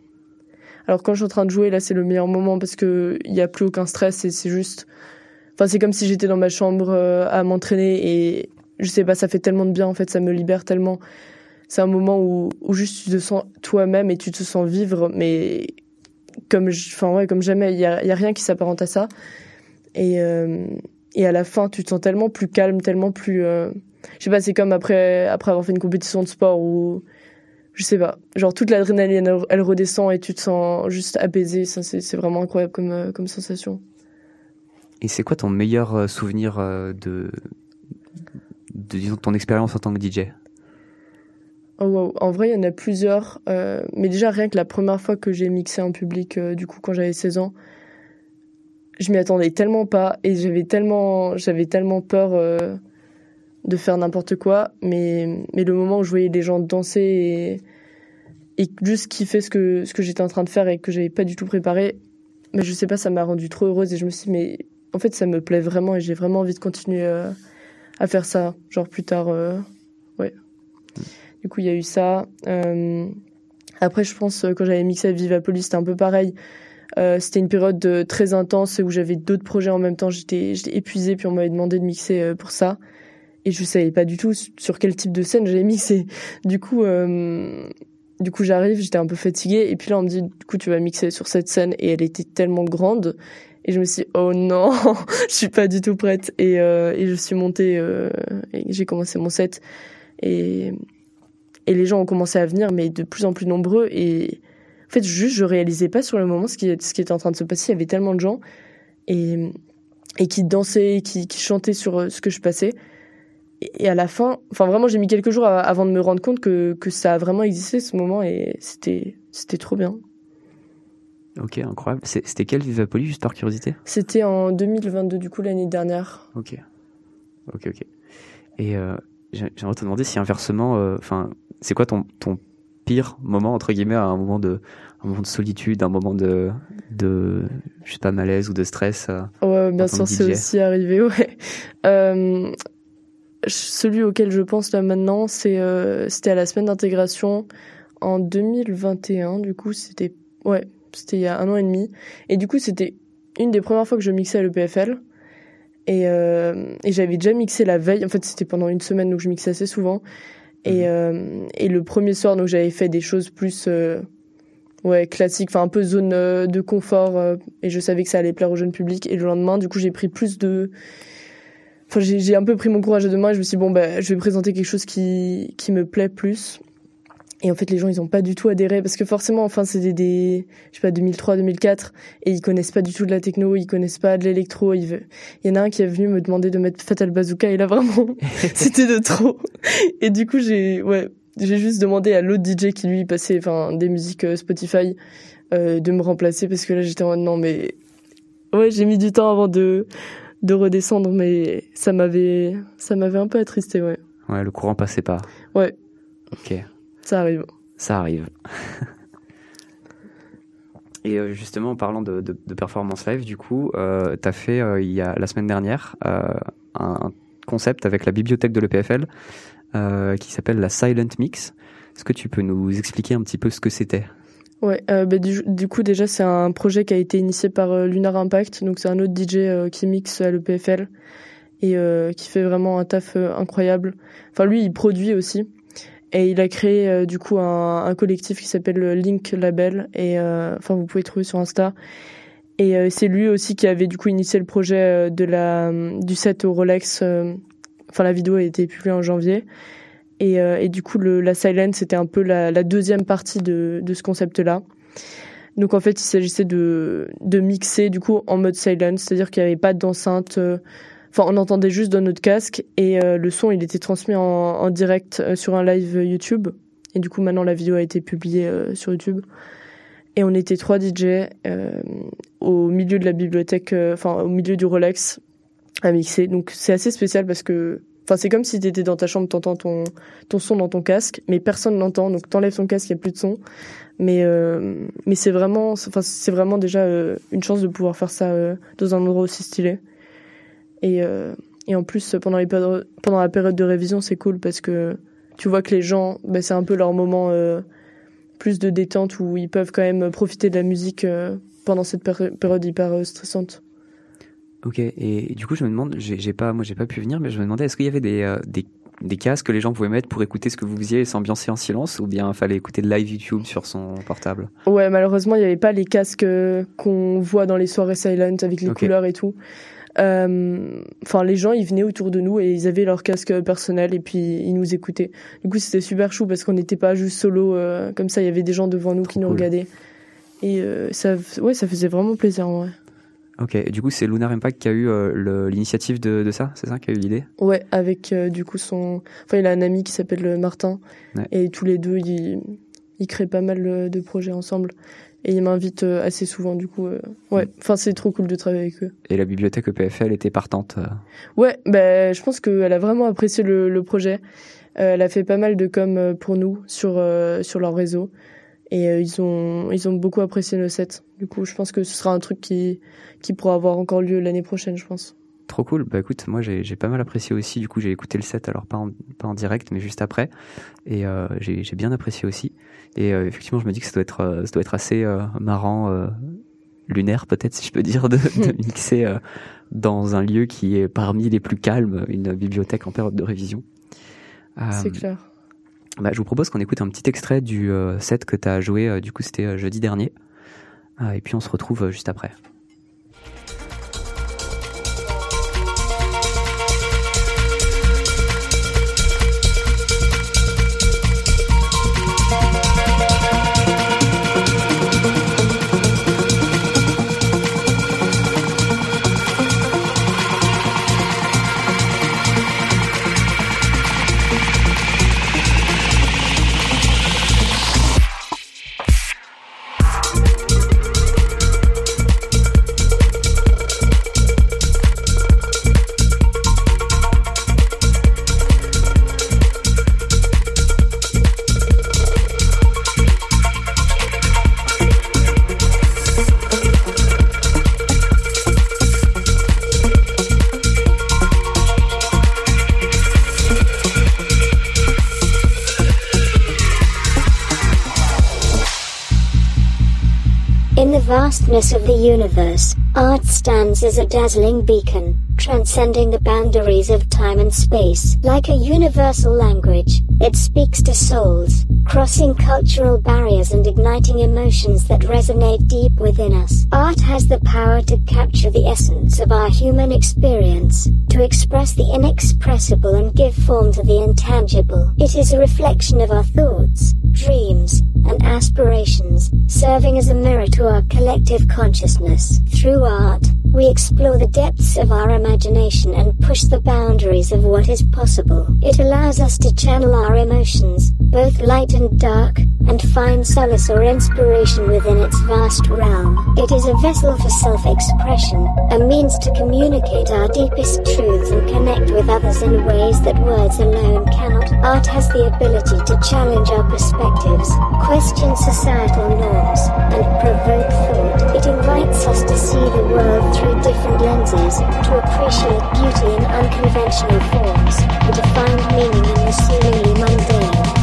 Alors quand je suis en train de jouer, là, c'est le meilleur moment parce que il y a plus aucun stress et c'est juste, enfin, c'est comme si j'étais dans ma chambre euh, à m'entraîner et je sais pas, ça fait tellement de bien en fait, ça me libère tellement. C'est un moment où, où juste tu te sens toi-même et tu te sens vivre, mais comme, enfin ouais, comme jamais. Il y a, rien qui s'apparente à ça. Et euh, et à la fin, tu te sens tellement plus calme, tellement plus, euh, je sais pas, c'est comme après après avoir fait une compétition de sport où je sais pas, genre toute l'adrénaline elle, redescend et tu te sens juste apaisé, ça c'est c'est vraiment incroyable comme euh, comme sensation. Et c'est quoi ton meilleur euh, souvenir euh, de, disons, ton expérience en tant que DJ Oh wow. En vrai, il y en a plusieurs, euh, mais déjà rien que la première fois que j'ai mixé en public, du coup quand j'avais 16 ans, je m'y attendais tellement pas et j'avais tellement j'avais tellement peur de faire n'importe quoi, mais mais le moment où je voyais les gens danser et et juste kiffer ce que ce que j'étais en train de faire et que j'avais pas du tout préparé, mais je sais pas, ça m'a rendue trop heureuse et je me suis dit, mais en fait ça me plaît vraiment et j'ai vraiment envie de continuer euh, à faire ça, genre plus tard, euh, ouais. Du coup il y a eu ça. Euh, après je pense quand j'avais mixé à Viva Police c'était un peu pareil. C'était une période très intense où j'avais d'autres projets en même temps. J'étais épuisée puis on m'avait demandé de mixer pour ça et je savais pas du tout sur quel type de scène j'allais mixer. Du coup, du coup j'arrive, j'étais un peu fatiguée et puis là on me dit du coup tu vas mixer sur cette scène et elle était tellement grande et je me suis dit, oh non, je suis pas du tout prête et, euh, et je suis montée euh, j'ai commencé mon set et et les gens ont commencé à venir mais de plus en plus nombreux et en fait juste je réalisais pas sur le moment ce qui ce qui était en train de se passer. Il y avait tellement de gens et et qui dansaient, qui, qui chantaient sur euh, ce que je passais. Et, à la fin, enfin vraiment, j'ai mis quelques jours avant de me rendre compte que, que ça a vraiment existé ce moment et c'était c'était trop bien. Ok, incroyable. C'était quel Vivapolis, juste par curiosité? C'était en 2022 du coup l'année dernière. Ok. Ok, ok. Et euh, j'ai- j'aimerais te demander si inversement, euh, enfin, c'est quoi ton, ton pire moment, entre guillemets, à un moment de, un moment de solitude, un moment de, de je sais pas, malaise ou de stress euh, Ouais, bien sûr, c'est aussi arrivé, ouais. Celui auquel je pense là maintenant, c'était à la semaine d'intégration en 2021. Du coup, c'était ouais, c'était il y a un an et demi. Et du coup, c'était une des premières fois que je mixais à l'EPFL. Et, euh, et j'avais déjà mixé la veille. En fait, c'était pendant une semaine, donc je mixais assez souvent. Et, euh, et le premier soir, donc j'avais fait des choses plus euh, ouais classiques, enfin un peu zone euh, de confort. euh, et je savais que ça allait plaire au jeune public. Et le lendemain, du coup, j'ai pris plus de Enfin, j'ai j'ai un peu pris mon courage à deux mains et je me suis dit, bon, bah, je vais présenter quelque chose qui, qui me plaît plus. Et en fait, les gens, ils ont pas du tout adhéré parce que forcément, enfin, c'est des, des, je sais pas, 2003, 2004 et ils connaissent pas du tout de la techno, ils connaissent pas de l'électro. Il y en a un qui est venu me demander de mettre Fatal Bazooka et là, vraiment, c'était de trop. Et du coup, j'ai, ouais, j'ai juste demandé à l'autre DJ qui lui passait, enfin, des musiques euh, Spotify, euh, de me remplacer parce que là, j'étais en mode, non, mais, ouais, j'ai mis du temps avant de, de redescendre, mais ça m'avait, ça m'avait un peu attristé, ouais. Ouais, le courant passait pas. Ouais. Ok, Ça arrive. ça arrive. Et euh, justement, en parlant de, de, de performance live, du coup, euh, tu as fait euh, il y a la semaine dernière euh, un concept avec la bibliothèque de l'EPFL qui s'appelle la Silent Mix. Est-ce que tu peux nous expliquer un petit peu ce que c'était? Ouais, bah, du, du, coup déjà c'est un projet qui a été initié par Lunar Impact, donc c'est un autre DJ qui mixe à l'EPFL et qui fait vraiment un taf incroyable. Enfin lui il produit aussi et il a créé du coup un, collectif qui s'appelle Link Label et enfin vous pouvez trouver sur Insta. Et c'est lui aussi qui avait du coup initié le projet de la du set au Rolex. Enfin la vidéo a été publiée en janvier et, euh, et du coup, la silence, c'était un peu la, la, deuxième partie de, de ce concept-là. Donc en fait, il s'agissait de, de mixer du coup en mode silence, c'est-à-dire qu'il n'y avait pas d'enceinte. Euh, enfin, on entendait juste dans notre casque et euh, le son, il était transmis en, direct euh, sur un live YouTube. Et du coup, maintenant, la vidéo a été publiée euh, sur YouTube. Et on était trois DJ au milieu de la bibliothèque, enfin au milieu du Rolex à mixer. Donc c'est assez spécial parce que Enfin, c'est comme si tu étais dans ta chambre, t'entends ton, ton son dans ton casque, mais personne n'entend, donc t'enlèves ton casque, il n'y a plus de son. Mais, euh, mais c'est vraiment, enfin, c'est vraiment déjà euh, une chance de pouvoir faire ça euh, dans un endroit aussi stylé. Et, euh, et en plus, pendant, les pendant la période de révision, c'est cool parce que tu vois que les gens, bah, c'est un peu leur moment euh, plus de détente où ils peuvent quand même profiter de la musique pendant cette période hyper stressante. Ok, et, du coup, je me demande, j'ai pas, moi, j'ai pas pu venir, mais je me demandais, est-ce qu'il y avait des, euh, des, des casques que les gens pouvaient mettre pour écouter ce que vous faisiez et s'ambiancer en silence, ou bien fallait écouter de live YouTube sur son portable? Ouais, malheureusement, il n'y avait pas les casques euh, qu'on voit dans les soirées silent avec les okay. couleurs et tout. Euh, enfin, les gens, ils venaient autour de nous et ils avaient leur casque personnel et puis ils nous écoutaient. Du coup, c'était super chou parce qu'on n'était pas juste solo euh, comme ça. Il y avait des gens devant nous Trop qui nous regardaient et euh, ça, ouais, ça faisait vraiment plaisir en vrai. Ok, et du coup, c'est Lunar Impact qui a eu euh, l'initiative de, de, ça, c'est ça, qui a eu l'idée? Ouais, avec euh, du coup son. Enfin, il a un ami qui s'appelle Martin, ouais. et tous les deux, ils, ils créent pas mal euh, de projets ensemble. Et ils m'invitent assez souvent, du coup. ouais, mm. enfin, c'est trop cool de travailler avec eux. Et la bibliothèque EPFL était partante Ouais, ben, je pense qu'elle a vraiment apprécié le, le projet. elle a fait pas mal de com pour nous sur, sur leur réseau. Et euh, ils ont ils ont beaucoup apprécié le set. Du coup, je pense que ce sera un truc qui qui pourra avoir encore lieu l'année prochaine, je pense. Trop cool. Bah écoute, moi j'ai pas mal apprécié aussi. Du coup, j'ai écouté le set, alors pas en, pas en direct, mais juste après, et euh, j'ai bien apprécié aussi. Et euh, effectivement, je me dis que ça doit être euh, ça doit être assez euh, marrant, lunaire peut-être si je peux dire, de, de mixer dans un lieu qui est parmi les plus calmes, une bibliothèque en période de révision. C'est clair. Bah, je vous propose qu'on écoute un petit extrait du set que tu as joué, du coup c'était jeudi dernier. et puis on se retrouve juste après. Vastness of the universe, art stands as a dazzling beacon, transcending the boundaries of time and space. Like a universal language, it speaks to souls, crossing cultural barriers and igniting emotions that resonate deep within us. Art has the power to capture the essence of our human experience, to express the inexpressible and give form to the intangible. It is a reflection of our thoughts, dreams, and aspirations, serving as a mirror to our collective consciousness. Through art, we explore the depths of our imagination and push the boundaries of what is possible. It allows us to channel our emotions, both light and dark, and find solace or inspiration within its vast realm. It is a vessel for self-expression, a means to communicate our deepest truths and connect with others in ways that words alone cannot. Art has the ability to challenge our perspectives, question societal norms, and provoke thought. It invites us to see the world through different lenses, to appreciate beauty in unconventional forms, and to find meaning in the seemingly mundane.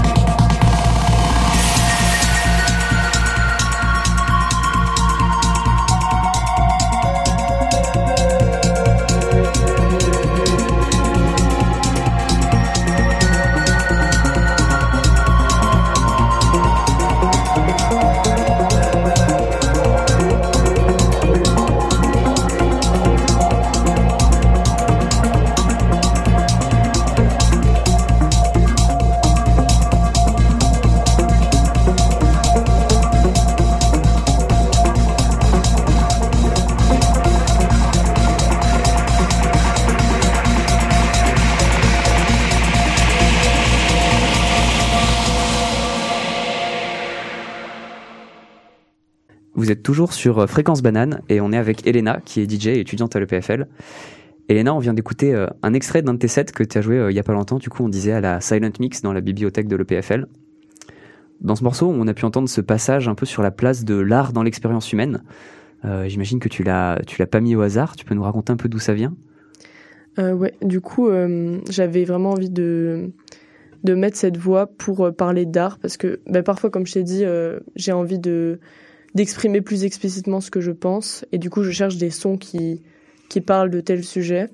Vous êtes toujours sur euh, Fréquence Banane et on est avec Elena qui est DJ et étudiante à l'EPFL. Elena, on vient d'écouter euh, un extrait d'un de tes sets que tu as joué euh, il y a pas longtemps. Du coup, on disait à la Silent Mix dans la bibliothèque de l'EPFL. Dans ce morceau, on a pu entendre ce passage un peu sur la place de l'art dans l'expérience humaine. J'imagine que tu l'as, tu l'as pas mis au hasard. Tu peux nous raconter un peu d'où ça vient? Euh, ouais, du coup, j'avais vraiment envie de, mettre cette voix pour parler d'art parce que bah, parfois, comme je t'ai dit, j'ai envie de d'exprimer plus explicitement ce que je pense et du coup, je cherche des sons qui qui parlent de tel sujet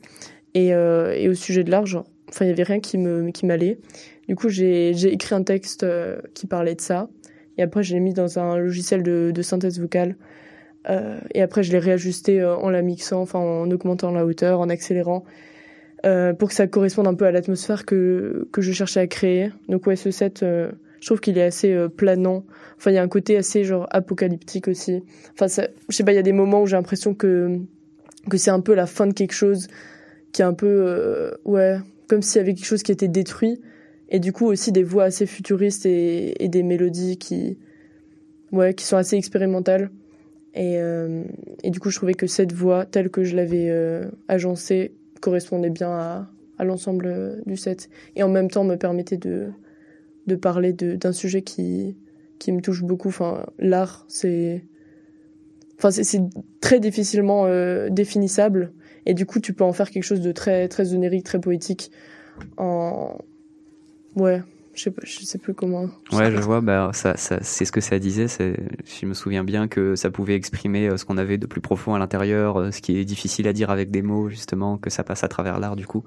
et, euh, et au sujet de l'art, enfin, il y avait rien qui me qui m'allait. Du coup, j'ai j'ai écrit un texte euh, qui parlait de ça et après, je l'ai mis dans un logiciel de, synthèse vocale. Euh, et après, je l'ai réajusté en la mixant, enfin en augmentant la hauteur, en accélérant, pour que ça corresponde un peu à l'atmosphère que que je cherchais à créer. Donc ouais, ce set, je trouve qu'il est assez euh, planant. Enfin, il y a un côté assez genre apocalyptique aussi. Enfin, je sais pas, il y a des moments où j'ai l'impression que que c'est un peu la fin de quelque chose, qui est un peu euh, ouais, comme s'il y avait quelque chose qui était détruit. Et du coup aussi des voix assez futuristes et, des mélodies qui ouais qui sont assez expérimentales. Et, euh, et du coup, je trouvais que cette voix, telle que je l'avais agencée, correspondait bien à, l'ensemble du set. Et en même temps, me permettait de, de parler de- d'un sujet qui, qui me touche beaucoup. Enfin, l'art, c'est. Enfin, c'est- très difficilement euh, définissable. Et du coup, tu peux en faire quelque chose de très, très onirique, très poétique. En. Ouais, je sais, pas, je sais plus comment. Ouais, je vois. Bah, ça, ça, c'est ce que ça disait. Je me souviens bien que ça pouvait exprimer euh, ce qu'on avait de plus profond à l'intérieur, euh, ce qui est difficile à dire avec des mots, justement, que ça passe à travers l'art. Du coup,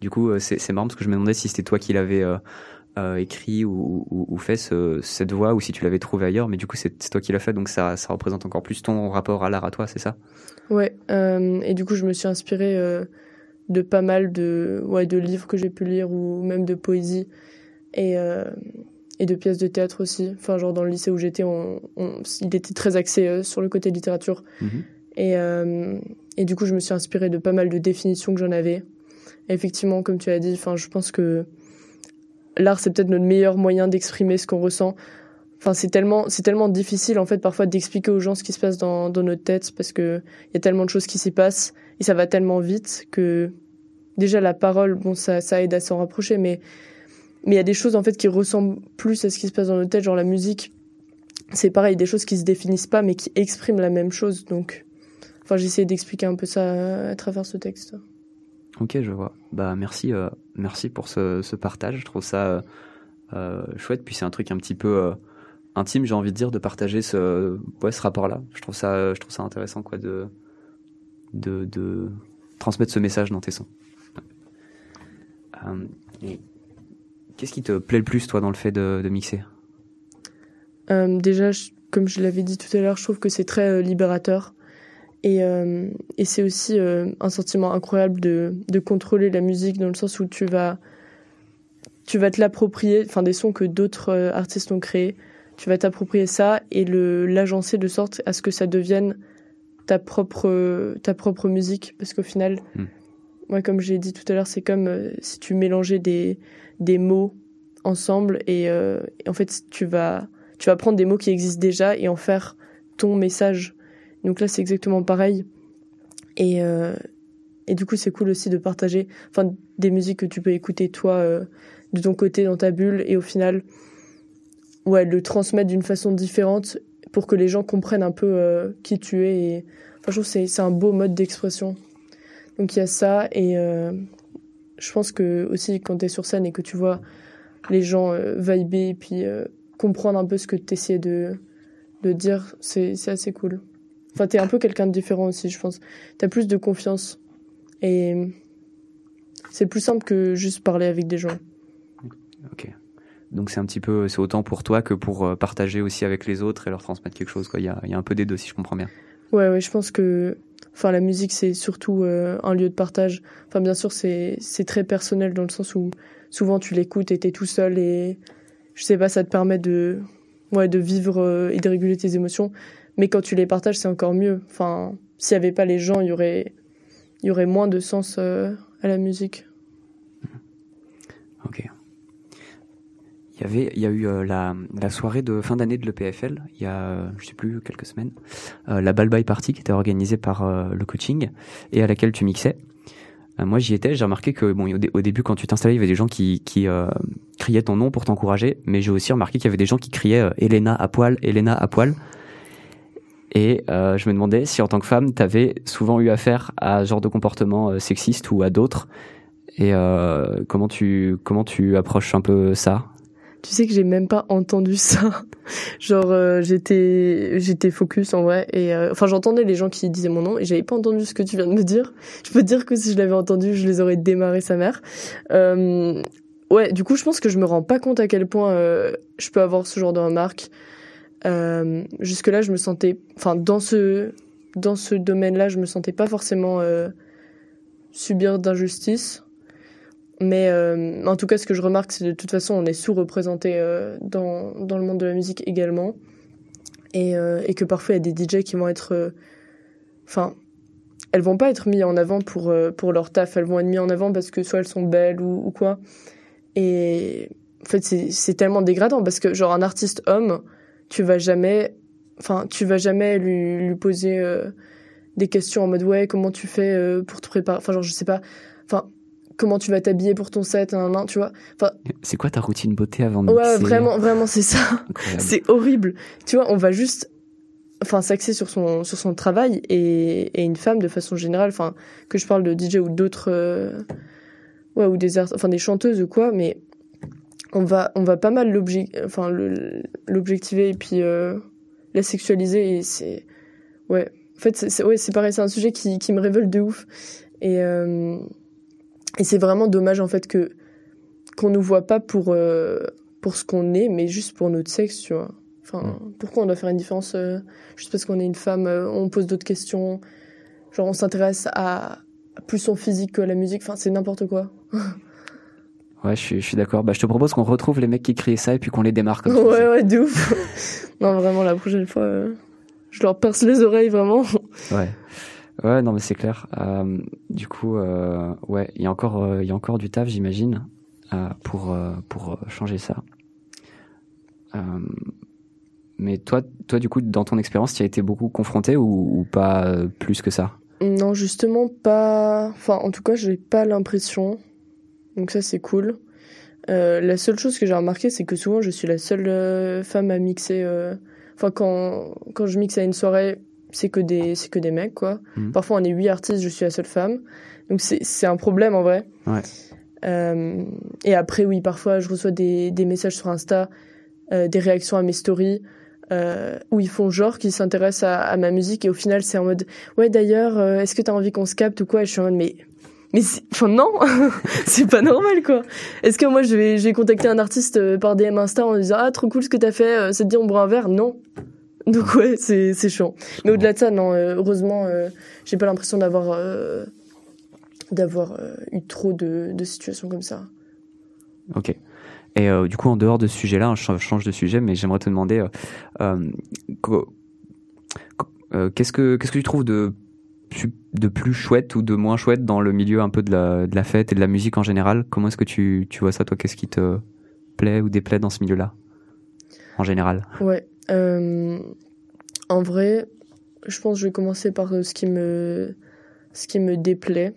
du coup, c'est, c'est marrant parce que je me demandais si c'était toi qui l'avais euh, euh, écrit ou, ou, ou fait ce, cette voix, ou si tu l'avais trouvé ailleurs. Mais du coup, c'est, toi qui l'as fait, donc ça, ça représente encore plus ton rapport à l'art à toi, c'est ça? Ouais, euh, et du coup, je me suis inspirée euh, de pas mal de, ouais, de livres que j'ai pu lire ou même de poésie et, euh, et de pièces de théâtre aussi. Enfin, genre dans le lycée où j'étais, on, on- il était très axé sur le côté littérature. Mhm. Et, et du coup, je me suis inspirée de pas mal de définitions que j'en avais. Et effectivement, comme tu as dit, enfin, je pense que l'art, c'est peut-être notre meilleur moyen d'exprimer ce qu'on ressent. Enfin, c'est tellement, c'est tellement difficile, en fait, parfois d'expliquer aux gens ce qui se passe dans, dans notre tête parce que il y a tellement de choses qui s'y passent et ça va tellement vite que déjà la parole, bon, ça, ça aide à s'en rapprocher, mais, mais il y a des choses, en fait, qui ressemblent plus à ce qui se passe dans notre tête, genre la musique. C'est pareil, des choses qui se définissent pas, mais qui expriment la même chose. Donc, enfin, j'ai essayé d'expliquer un peu ça à travers ce texte. Ok, je vois. Bah merci, euh, merci pour ce, ce partage. Je trouve ça euh, euh, chouette. Puis c'est un truc un petit peu intime, j'ai envie de dire, de partager ce, ce rapport-là. Je trouve ça, je trouve ça intéressant, quoi, de, de, de transmettre ce message dans tes sons. Qu'est-ce qui te plaît le plus, toi, dans le fait de, mixer? Déjà, comme je l'avais dit tout à l'heure, je trouve que c'est très libérateur. Et, euh, et c'est aussi euh, un sentiment incroyable de, de contrôler la musique dans le sens où tu vas, tu vas te l'approprier, enfin des sons que d'autres euh, artistes ont créés, tu vas t'approprier ça et l'agencer de sorte à ce que ça devienne ta propre, ta propre musique. Parce qu'au final, Hmm. moi, comme j'ai dit tout à l'heure, c'est comme euh, si tu mélangeais des, des mots ensemble et, et en fait, tu vas tu vas prendre des mots qui existent déjà et en faire ton message. Donc là, c'est exactement pareil. Et, euh, et du coup, c'est cool aussi de partager enfin, des musiques que tu peux écouter toi euh, de ton côté dans ta bulle et au final, ouais, le transmettre d'une façon différente pour que les gens comprennent un peu euh, qui tu es. Et, je trouve que c'est un beau mode d'expression. Donc il y a ça et je pense que aussi quand tu es sur scène et que tu vois les gens vibrer et puis comprendre un peu ce que tu essaies de, de dire, c'est assez cool. Enfin, t'es un peu quelqu'un de différent aussi, je pense. T'as plus de confiance. Et c'est plus simple que juste parler avec des gens. Ok. Donc c'est un petit peu, c'est autant pour toi que pour euh, partager aussi avec les autres et leur transmettre quelque chose. Quoi. Il, y a, il y a un peu des deux, si je comprends bien. Ouais, ouais, je pense que enfin, la musique, c'est surtout euh, un lieu de partage. Enfin, bien sûr, c'est très personnel dans le sens où souvent tu l'écoutes et t'es tout seul et je sais pas, ça te permet de, ouais, de vivre euh, et de réguler tes émotions. Mais quand tu les partages, c'est encore mieux. Enfin, s'il y avait pas les gens, il y aurait, y aurait moins de sens euh, à la musique. Ok. Il y avait, il y a eu euh, la, soirée de fin d'année de l'EPFL, il y a, euh, je sais plus, quelques semaines, la Ball By Party qui était organisée par le coaching et à laquelle tu mixais. Moi, j'y étais, j'ai remarqué que bon, au, dé- au début, quand tu t'installais, il y avait des gens qui, qui criaient ton nom pour t'encourager, mais j'ai aussi remarqué qu'il y avait des gens qui criaient Elena à poil, Elena à poil. Et euh, je me demandais si en tant que femme, t'avais souvent eu affaire à ce genre de comportement euh, sexiste ou à d'autres. Et euh, comment tu comment tu approches un peu ça? Tu sais que j'ai même pas entendu ça. Genre euh, j'étais j'étais focus en vrai et euh, enfin j'entendais les gens qui disaient mon nom et j'avais pas entendu ce que tu viens de me dire. Je peux te dire que si je l'avais entendu, je les aurais démarré sa mère. Euh, ouais, du coup, je pense que je me rends pas compte à quel point euh, je peux avoir ce genre de remarques. Euh, jusque là, je me sentais enfin dans ce dans ce domaine-là, je me sentais pas forcément euh, subir d'injustice. Mais euh, en tout cas, ce que je remarque, c'est de toute façon, on est sous-représenté dans, dans le monde de la musique également. Et, et que parfois, il y a des DJ qui vont être. Enfin, elles vont pas être mises en avant pour, pour leur taf, elles vont être mises en avant parce que soit elles sont belles ou, ou quoi. Et en fait, c'est tellement dégradant parce que, genre, un artiste homme, tu vas jamais. Enfin, tu vas jamais lui, lui poser euh, des questions en mode ouais, comment tu fais euh, pour te préparer. Enfin, genre, je sais pas. Enfin, comment tu vas t'habiller pour ton set, nan, nan, tu vois. Enfin, C'est quoi ta routine beauté avant de ouais, vraiment, vraiment, c'est ça. C'est horrible. Tu vois, on va juste, enfin, s'axer sur son, sur son travail et, et une femme de façon générale, enfin, que je parle de DJ ou d'autres, euh, ouais, ou des enfin, des chanteuses ou quoi, mais on va, on va pas mal l'obje, enfin, l'objectiver et puis, euh, la sexualiser et c'est, ouais. En fait, c'est, c'est- ouais, c'est pareil, c'est un sujet qui, qui me révèle de ouf. Et, euh, et c'est vraiment dommage, en fait, que, qu'on nous voit pas pour, euh, pour ce qu'on est, mais juste pour notre sexe, tu vois. Enfin, pourquoi on doit faire une différence juste parce qu'on est une femme, on pose d'autres questions, genre on s'intéresse à, à plus son physique que à la musique, enfin c'est n'importe quoi. Ouais, je suis, je suis d'accord. Bah, je te propose qu'on retrouve les mecs qui criaient ça et puis qu'on les démarre comme ouais, ça. ouais, de ouf. non, vraiment, la prochaine fois, euh, je leur perce les oreilles, vraiment. Ouais. Ouais, non, mais c'est clair. Euh, du coup, euh, ouais, il y a encore, il y a encore du taf, j'imagine, pour pour changer ça. Mais toi, toi, du coup, dans ton expérience, tu as été beaucoup confronté ou, ou pas plus que ça? Non, justement, pas. Enfin, en tout cas, j'ai pas l'impression. Donc, ça, c'est cool. Euh, la seule chose que j'ai remarqué, c'est que souvent, je suis la seule euh, femme à mixer. euh, Enfin, quand, quand je mixe à une soirée, c'est que des, c'est que des mecs, quoi. Mhm. Parfois, on est huit artistes, je suis la seule femme. Donc, c'est, c'est un problème, en vrai. Ouais. Euh, et après, oui, parfois, je reçois des, des messages sur Insta, euh, des réactions à mes stories, euh, où ils font genre qu'ils s'intéressent à, à ma musique, et au final, c'est en mode, ouais, d'ailleurs, est-ce que t'as envie qu'on se capte ou quoi? Et je suis en mode, mais, mais, enfin, non, c'est pas normal, quoi. Est-ce que moi, je vais, je vais contacter un artiste euh, par DM Insta en disant, ah, trop cool ce que t'as fait, ça te dit, on boit un verre? Non. Donc, ouais, c'est, c'est chiant. Mais au-delà de ça, non, euh, heureusement, euh, j'ai pas l'impression d'avoir, d'avoir eu trop de, de situations comme ça. Ok. Et du coup, en dehors de ce sujet-là, hein, je change- de sujet, mais j'aimerais te demander, qu'est-ce que qu'est-ce que tu trouves de de plus chouette ou de moins chouette dans le milieu un peu de la, fête et de la musique en général? Comment est-ce que tu, tu vois ça, toi? Qu'est-ce qui te plaît ou déplaît dans ce milieu-là en général? Ouais. Euh, en vrai, je pense que je vais commencer par euh, ce qui me, ce qui me déplaît.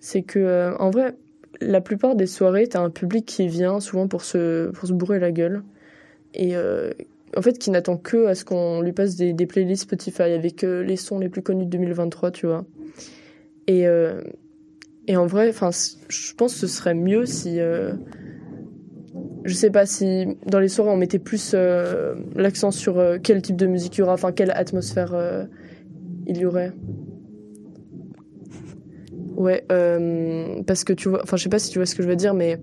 C'est que, euh, en vrai, la plupart des soirées, t'as un public qui vient souvent pour se, pour se bourrer la gueule. Et en fait, qui n'attend que à ce qu'on lui passe des, playlists Spotify avec euh, les sons les plus connus de 2023, tu vois. Et, euh, en vrai, je pense que ce serait mieux si. euh, je sais pas si dans les soirées on mettait plus l'accent sur quel type de musique il y aura, enfin quelle atmosphère il y aurait. Ouais, parce que tu vois, enfin je sais pas si tu vois ce que je veux dire, mais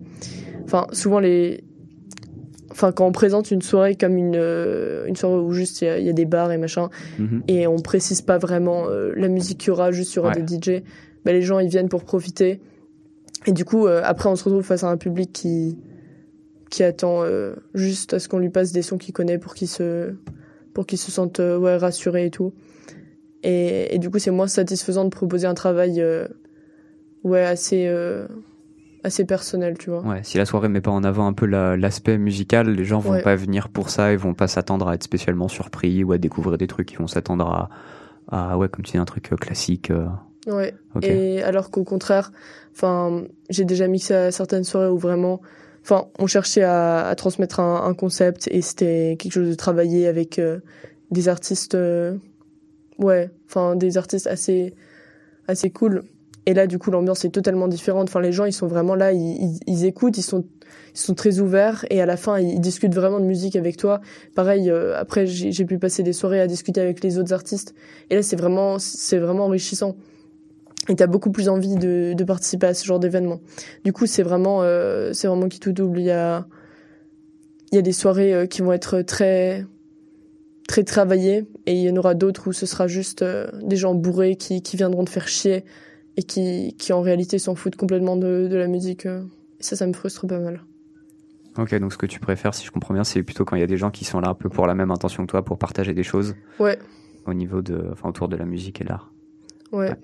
enfin souvent les, enfin quand on présente une soirée comme une euh, une soirée où juste il y, a- il y a des bars et machin, Mhm. et on précise pas vraiment euh, la musique qu'il y aura, juste aura Ouais. des DJ, bah, les gens ils viennent pour profiter. Et du coup, euh, après on se retrouve face à un public qui qui attend juste à ce qu'on lui passe des sons qu'il connaît pour qu'il se pour qu'il se sente ouais rassuré et tout. Et, et du coup, c'est moins satisfaisant de proposer un travail ouais assez assez personnel, tu vois. Ouais, si la soirée met pas en avant un peu la- l'aspect musical, les gens vont Ouais. pas venir pour ça, ils vont pas s'attendre à être spécialement surpris ou à découvrir des trucs, ils vont s'attendre à, à, ouais, comme tu dis, un truc euh, classique. euh, Ouais. ok. Et alors qu'au contraire, enfin, j'ai déjà mixé à certaines soirées où vraiment, enfin, on cherchait à, à transmettre un, un concept et c'était quelque chose de travaillé avec euh, des artistes, euh, ouais, enfin, des artistes assez, assez cool. Et là, du coup, l'ambiance est totalement différente. Enfin, les gens, ils sont vraiment là, ils, écoutent, ils sont, ils sont très ouverts et à la fin, ils, discutent vraiment de musique avec toi. Pareil, euh, après, j'ai j'ai pu passer des soirées à discuter avec les autres artistes. Et là, c'est vraiment, c'est vraiment enrichissant et t'as beaucoup plus envie de, de participer à ce genre d'événement. Du coup, c'est vraiment, euh, c'est vraiment qui tout double. Il y a, il y a des soirées euh, qui vont être très, très travaillées, et il y en aura d'autres où ce sera juste euh, des gens bourrés qui, qui viendront te faire chier et qui, qui en réalité s'en foutent complètement de, de la musique. euh. Et ça, ça me frustre pas mal. Ok, donc ce que tu préfères, si je comprends bien, c'est plutôt quand il y a des gens qui sont là un peu pour la même intention que toi, pour partager des choses Ouais, au niveau de, enfin, autour de la musique et l'art. ouais. Ouais.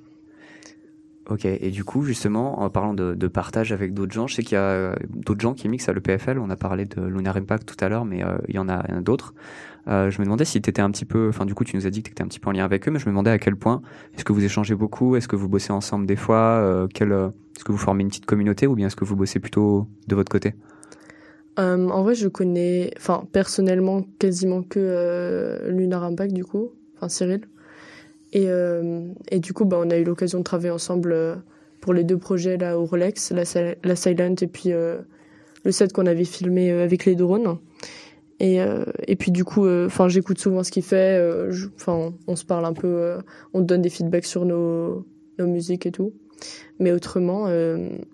Ok, et du coup, justement, en parlant de, de partage avec d'autres gens, je sais qu'il y a euh, d'autres gens qui mixent à l'EPFL. On a parlé de Lunar Impact tout à l'heure, mais euh, il y en a, d'autres. Euh, je me demandais si tu étais un petit peu, enfin, du coup, tu nous as dit que tu étais un petit peu en lien avec eux, mais je me demandais à quel point. Est-ce que vous échangez beaucoup Est-ce que vous bossez ensemble des fois euh, euh, Est-ce que vous formez une petite communauté ou bien est-ce que vous bossez plutôt de votre côté? En vrai, je connais, enfin, personnellement, quasiment que Lunar Impact, du coup, enfin, Cyril. Et, euh, et du coup, bah, on a eu l'occasion de travailler ensemble euh, pour les deux projets là au Rolex, la, Sil- la Silent et puis euh, le set qu'on avait filmé avec les drones. Et, et puis du coup, j'écoute souvent ce qu'il fait. Enfin, on se parle un peu, on donne des feedbacks sur nos, nos musiques et tout. Mais autrement,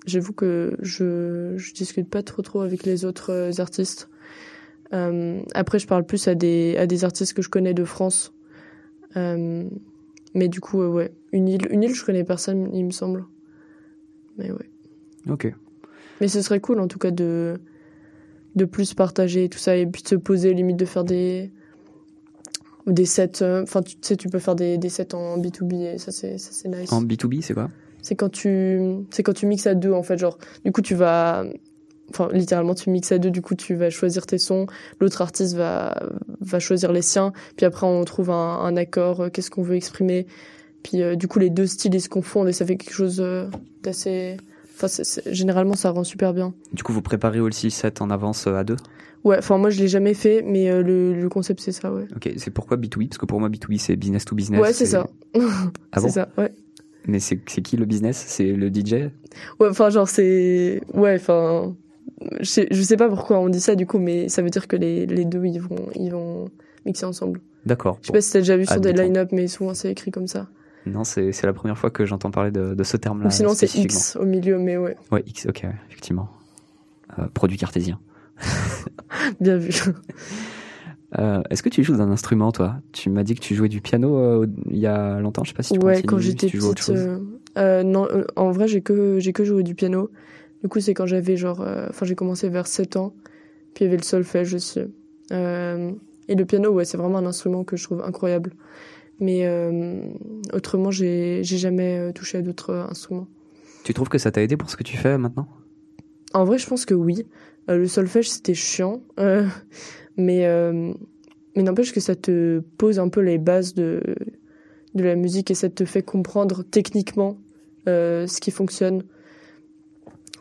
j'avoue que je, je discute pas trop trop avec les autres artistes. Après, je parle plus à des, à des artistes que je connais de France. Mais du coup, ouais. Une île, une île, je connais personne, il me semble. Mais ouais. Ok. Mais ce serait cool, en tout cas, de, de plus partager tout ça et puis de se poser, limite de faire des, des sets. euh, Enfin, tu sais, tu peux faire des, des sets en B2B et ça, c'est, ça, c'est nice. En B2B, c'est quoi? C'est quand tu, c'est quand tu mixes à deux, en fait. Genre, du coup, tu vas, enfin, littéralement, tu mixes à deux, du coup, tu vas choisir tes sons, l'autre artiste va, va choisir les siens, puis après, on trouve un, un accord, euh, qu'est-ce qu'on veut exprimer. Puis, euh, du coup, les deux styles, ils se confondent et ça fait quelque chose euh, d'assez, enfin, généralement, ça rend super bien. Du coup, vous préparez aussi le set en avance à deux? Ouais, enfin, moi, je l'ai jamais fait, mais le, le concept, c'est ça, ouais. Ok, c'est pourquoi B2B Parce que pour moi, B2B, c'est business to business. ouais, c'est ça. Ah bon? c'est ça, ouais. Mais c'est c'est qui le business? C'est le DJ Ouais, enfin, genre, c'est. Ouais, enfin. Je sais, je sais pas pourquoi on dit ça, du coup, mais ça veut dire que les, les deux, ils vont, ils vont mixer ensemble. D'accord. Je sais pas si t'as déjà vu sur des line-up, mais souvent c'est écrit comme ça. Non, c'est la première fois que j'entends parler de, de ce terme-là. Ou sinon, c'est. X au milieu, mais ouais, Ouais, X, ok, ouais, effectivement. Euh, produit cartésien. bien vu. Euh, Est-ce que tu joues d'un instrument, toi? Tu m'as dit que tu jouais du piano euh, il y a longtemps, je sais pas si tu ouais, quand si j'étais autre petite. euh, non, en vrai, j'ai que, j'ai que joué du piano. Du coup, c'est quand j'avais genre. euh, Enfin, j'ai commencé vers 7 ans. Puis il y avait le solfège aussi. Euh, et le piano, ouais, c'est vraiment un instrument que je trouve incroyable. Mais euh, autrement, j'ai jamais touché à d'autres instruments. Tu trouves que ça t'a aidé pour ce que tu fais maintenant? En vrai, je pense que oui. Euh, le solfège, c'était chiant. Euh, Mais, euh, mais n'empêche que ça te pose un peu les bases de, de la musique et ça te fait comprendre techniquement ce qui fonctionne.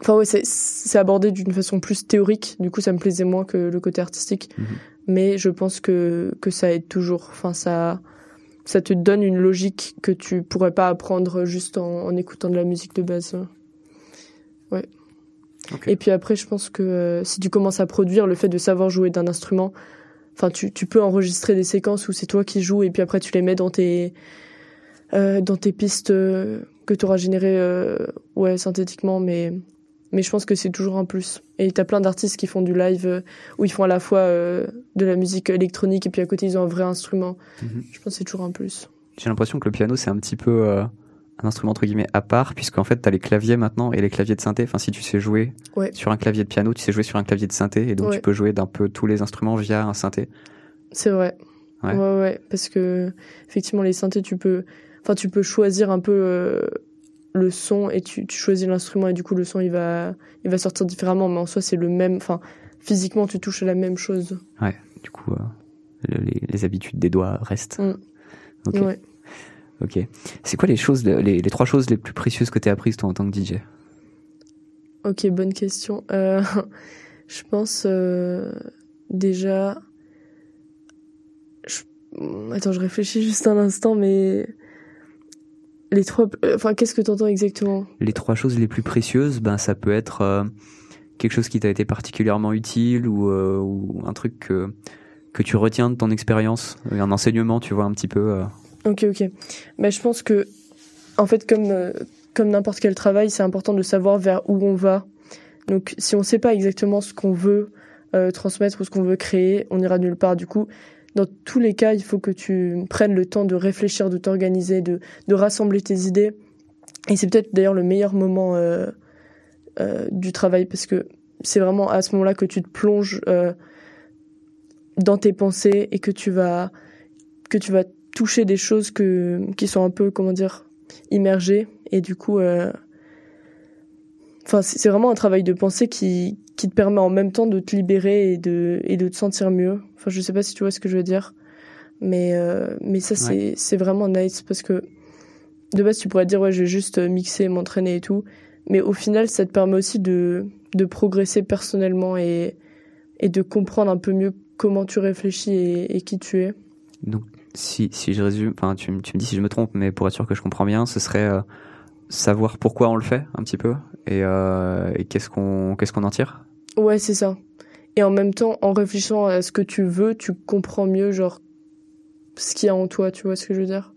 Enfin ouais, c'est, abordé d'une façon plus théorique. Du coup, ça me plaisait moins que le côté artistique. Mhm. Mais je pense que, que ça aide toujours. Enfin, ça, ça te donne une logique que tu pourrais pas apprendre juste en, en écoutant de la musique de base. Ouais. Et puis après, je pense que euh, si tu commences à produire, le fait de savoir jouer d'un instrument, enfin, tu, tu peux enregistrer des séquences où c'est toi qui joues et puis après tu les mets dans tes euh, dans tes pistes euh, que tu auras générées euh, ouais synthétiquement, mais mais je pense que c'est toujours un plus. Et t'as plein d'artistes qui font du live euh, où ils font à la fois euh, de la musique électronique et puis à côté ils ont un vrai instrument. Mhm. Je pense que c'est toujours un plus. J'ai l'impression que le piano c'est un petit peu euh, un instrument entre guillemets à part, puisqu'en fait t'as les claviers maintenant et les claviers de synthé. Enfin, si tu sais jouer Ouais. sur un clavier de piano, tu sais jouer sur un clavier de synthé, et donc Ouais. tu peux jouer d'un peu tous les instruments via un synthé. C'est vrai. Ouais. Ouais. ouais, parce que effectivement les synthés, tu peux, enfin tu peux choisir un peu le son et tu, tu choisis l'instrument et du coup le son il va, il va sortir différemment, mais en soi c'est le même, enfin physiquement tu touches à la même chose. Du coup, euh, le- les, les habitudes des doigts restent. Mm. Ok. Ouais. Ok. C'est quoi les choses, les, les trois choses les plus précieuses que t'as apprises toi en tant que DJ Ok, bonne question. Euh, je pense euh, déjà. je- Attends, je réfléchis juste un instant, mais les trois. euh, Enfin, qu'est-ce que t'entends exactement? Les trois choses les plus précieuses, ben ça peut être euh, quelque chose qui t'a été particulièrement utile ou, euh, ou un truc que que tu retiens de ton expérience, un enseignement, tu vois un petit peu. euh, Ok, ok. Bah, je pense que, en fait, comme, comme n'importe quel travail, c'est important de savoir vers où on va. Donc, si on ne sait pas exactement ce qu'on veut transmettre ou ce qu'on veut créer, on ira nulle part. Du coup, dans tous les cas, il faut que tu prennes le temps de réfléchir, de t'organiser, de, de rassembler tes idées. Et c'est peut-être d'ailleurs le meilleur moment euh, euh, du travail parce que c'est vraiment à ce moment-là que tu te plonges euh, dans tes pensées et que tu vas que tu vas toucher des choses qui sont un peu comment dire immergées et du coup enfin c'est vraiment un travail de pensée qui qui te permet en même temps de te libérer et de et de te sentir mieux enfin je sais pas si tu vois ce que je veux dire mais euh, mais ça c'est c'est vraiment nice parce que de base tu pourrais te dire ouais je vais juste mixer m'entraîner et tout mais au final ça te permet aussi de de progresser personnellement et et de comprendre un peu mieux comment tu réfléchis et, et qui tu es Donc, si, si je résume, enfin, tu, me- tu me dis si je me trompe, mais pour être sûr que je comprends bien, ce serait euh, savoir pourquoi on le fait un petit peu et, euh, et qu'est-ce qu'on qu'est-ce qu'on en tire? Ouais, c'est ça. Et en même temps, en réfléchissant à ce que tu veux, tu comprends mieux, genre, ce qu'il y a en toi, tu vois ce que je veux dire?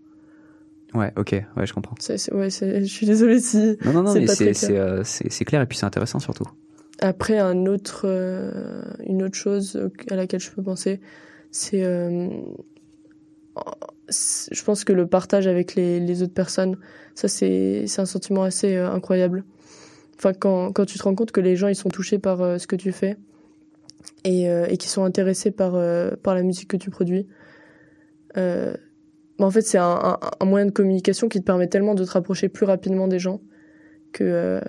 Ouais, ok, ouais, je comprends. Ouais, je suis désolée si. Non, non, non, C'est mais c'est euh, c'est clair et puis c'est intéressant surtout. Après, un autre, euh, une autre chose à laquelle je peux penser, c'est. euh, je pense que le partage avec les, les autres personnes, ça, c'est, c'est un sentiment assez euh, incroyable. Enfin, quand, quand tu te rends compte que les gens, ils sont touchés par euh, ce que tu fais et, euh, et qui sont intéressés par, euh, par la musique que tu produis. Euh, bah, en fait, c'est un, moyen de communication qui te permet tellement de te rapprocher plus rapidement des gens que,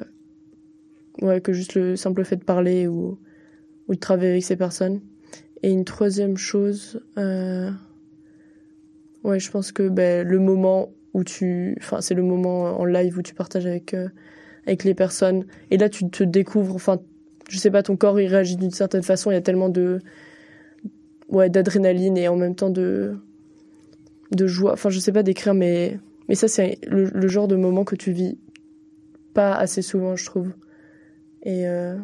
ouais, que juste le simple fait de parler ou, de travailler avec ces personnes. Et une troisième chose, ouais, je pense que ben, le moment où tu, enfin, c'est le moment en live où tu partages avec avec les personnes. Et là, tu te découvres, enfin, je sais pas, ton corps il réagit d'une certaine façon. Il y a tellement de, ouais, d'adrénaline et en même temps de de joie. Enfin, je sais pas décrire, mais mais ça, c'est le, le genre de moment que tu vis pas assez souvent, je trouve. Et, euh,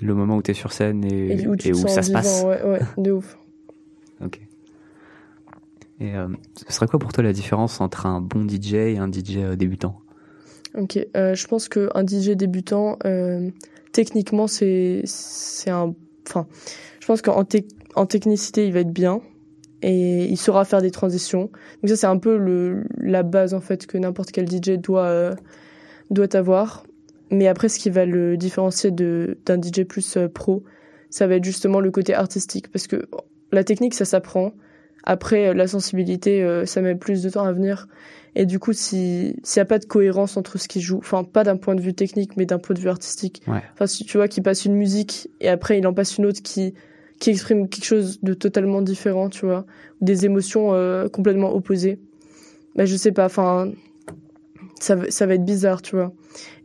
Le moment où tu es sur scène et, et où et où ça se passe. ouais, ouais, de ouf. Ok. Et euh, ce serait quoi pour toi la différence entre un bon DJ et un DJ euh, débutant? Ok, euh, je pense que un DJ débutant, euh, techniquement, c'est c'est un, enfin, je pense qu'en en technicité, il va être bien et il saura faire des transitions. Donc ça, c'est un peu le la base en fait que n'importe quel DJ doit euh, doit avoir. Mais après, ce qui va le différencier de d'un DJ plus euh, pro, ça va être justement le côté artistique, parce que la technique, ça s'apprend. Après, euh, la sensibilité, euh, ça met plus de temps à venir. Et du coup, si s'il n'y a pas de cohérence entre ce qu'il joue, enfin pas d'un point de vue technique, mais d'un point de vue artistique. Ouais. Enfin, si tu vois qu'il passe une musique et après il en passe une autre qui qui expriment quelque chose de totalement différent, tu vois, des émotions euh, complètement opposées. Mais je sais pas, enfin, ça, ça va être bizarre, tu vois.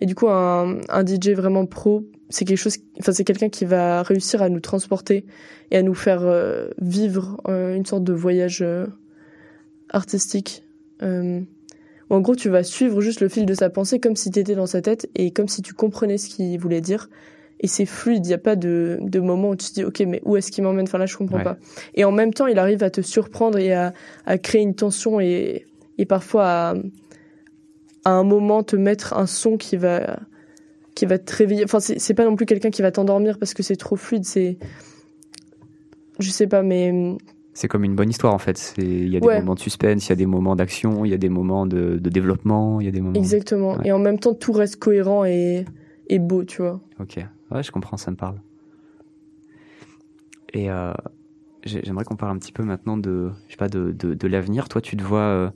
Et du coup, un, un DJ vraiment pro, c'est quelque chose, enfin, c'est quelqu'un qui va réussir à nous transporter et à nous faire euh, vivre euh, une sorte de voyage euh, artistique. en gros, tu vas suivre juste le fil de sa pensée comme si tu étais dans sa tête et comme si tu comprenais ce qu'il voulait dire. Et c'est fluide, il n'y a pas de, de moment où tu te dis, ok, mais où est-ce qu'il m'emmène Enfin là, je comprends pas. Et en même temps, il arrive à te surprendre et à, à créer une tension et, et parfois à, à un moment te mettre un son qui va qui va te réveiller. Enfin, c'est pas non plus quelqu'un qui va t'endormir parce que c'est trop fluide. C'est, je sais pas, mais c'est comme une bonne histoire en fait. Il y a des moments de suspense, il y a des moments d'action, il y a des moments de, de développement, il y a des moments. Exactement. Et en même temps, tout reste cohérent et, et beau, tu vois. Ok. Ouais, je comprends, ça me parle. Et euh, j'aimerais qu'on parle un petit peu maintenant de, je sais pas, de, de, de l'avenir. Toi, tu te vois euh,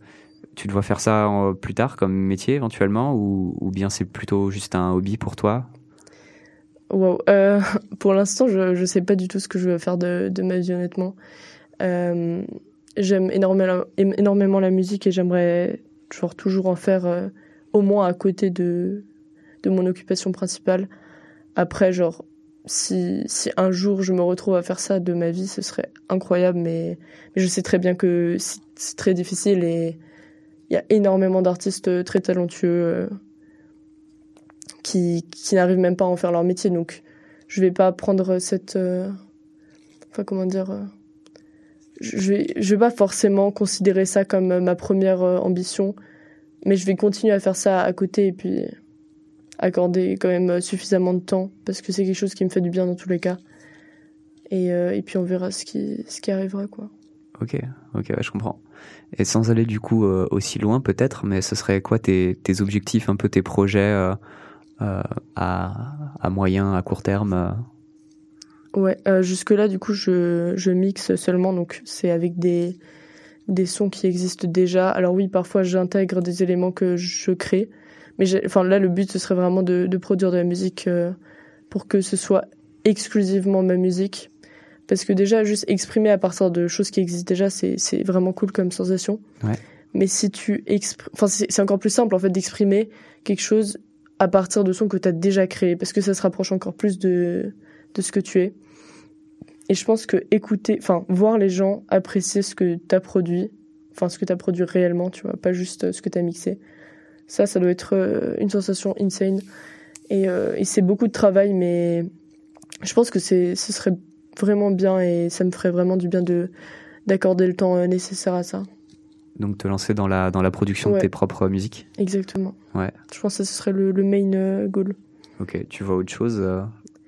tu dois faire ça plus tard comme métier éventuellement ou, bien c'est plutôt juste un hobby pour toi? Euh, pour l'instant, je ne sais pas du tout ce que je veux faire de, ma vie, honnêtement. Euh, j'aime énormément, la musique et j'aimerais genre, toujours en faire euh, au moins à côté de, de mon occupation principale. Après, genre, si, si un jour je me retrouve à faire ça de ma vie, ce serait incroyable, mais, mais je sais très bien que c'est très difficile et il y a énormément d'artistes euh, très talentueux euh, qui, qui n'arrivent même pas à en faire leur métier. Donc, je vais pas prendre cette, euh, enfin comment dire, je vais, vais pas forcément considérer ça comme ma première ambition, mais je vais continuer à faire ça à côté et puis accorder quand même suffisamment de temps parce que c'est quelque chose qui me fait du bien dans tous les cas. Et, et puis on verra ce qui, ce qui arrivera quoi. Ok, ok, je comprends. Et sans aller du coup euh, aussi loin peut-être, mais ce serait quoi tes, objectifs, un peu tes projets euh, euh, à, moyen, à court terme Ouais, jusque-là du coup je, mixe seulement, donc c'est avec des, des sons qui existent déjà. Alors oui, parfois j'intègre des éléments que je crée, mais enfin là le but ce serait vraiment de produire de la musique pour que ce soit exclusivement ma musique parce que déjà, juste exprimer à partir de choses qui existent déjà, c'est, c'est vraiment cool comme sensation. Ouais. Mais si tu exprimes, enfin, c'est, encore plus simple, en fait, d'exprimer quelque chose à partir de sons que tu as déjà créé, parce que ça se rapproche encore plus de, de ce que tu es. Et je pense que écouter, enfin, voir les gens apprécier ce que tu as produit, enfin, ce que tu as produit réellement, tu vois, pas juste ce que tu as mixé. Ça, ça doit être euh, une sensation insane. Et, euh, et c'est beaucoup de travail, mais je pense que c'est, ce serait vraiment bien et ça me ferait vraiment du bien de d'accorder le temps euh, nécessaire à ça. Donc te lancer dans la dans la production de tes propres musiques? Exactement. Ouais. Je pense que ce serait le, le main euh, goal. Ok. Tu vois autre chose euh,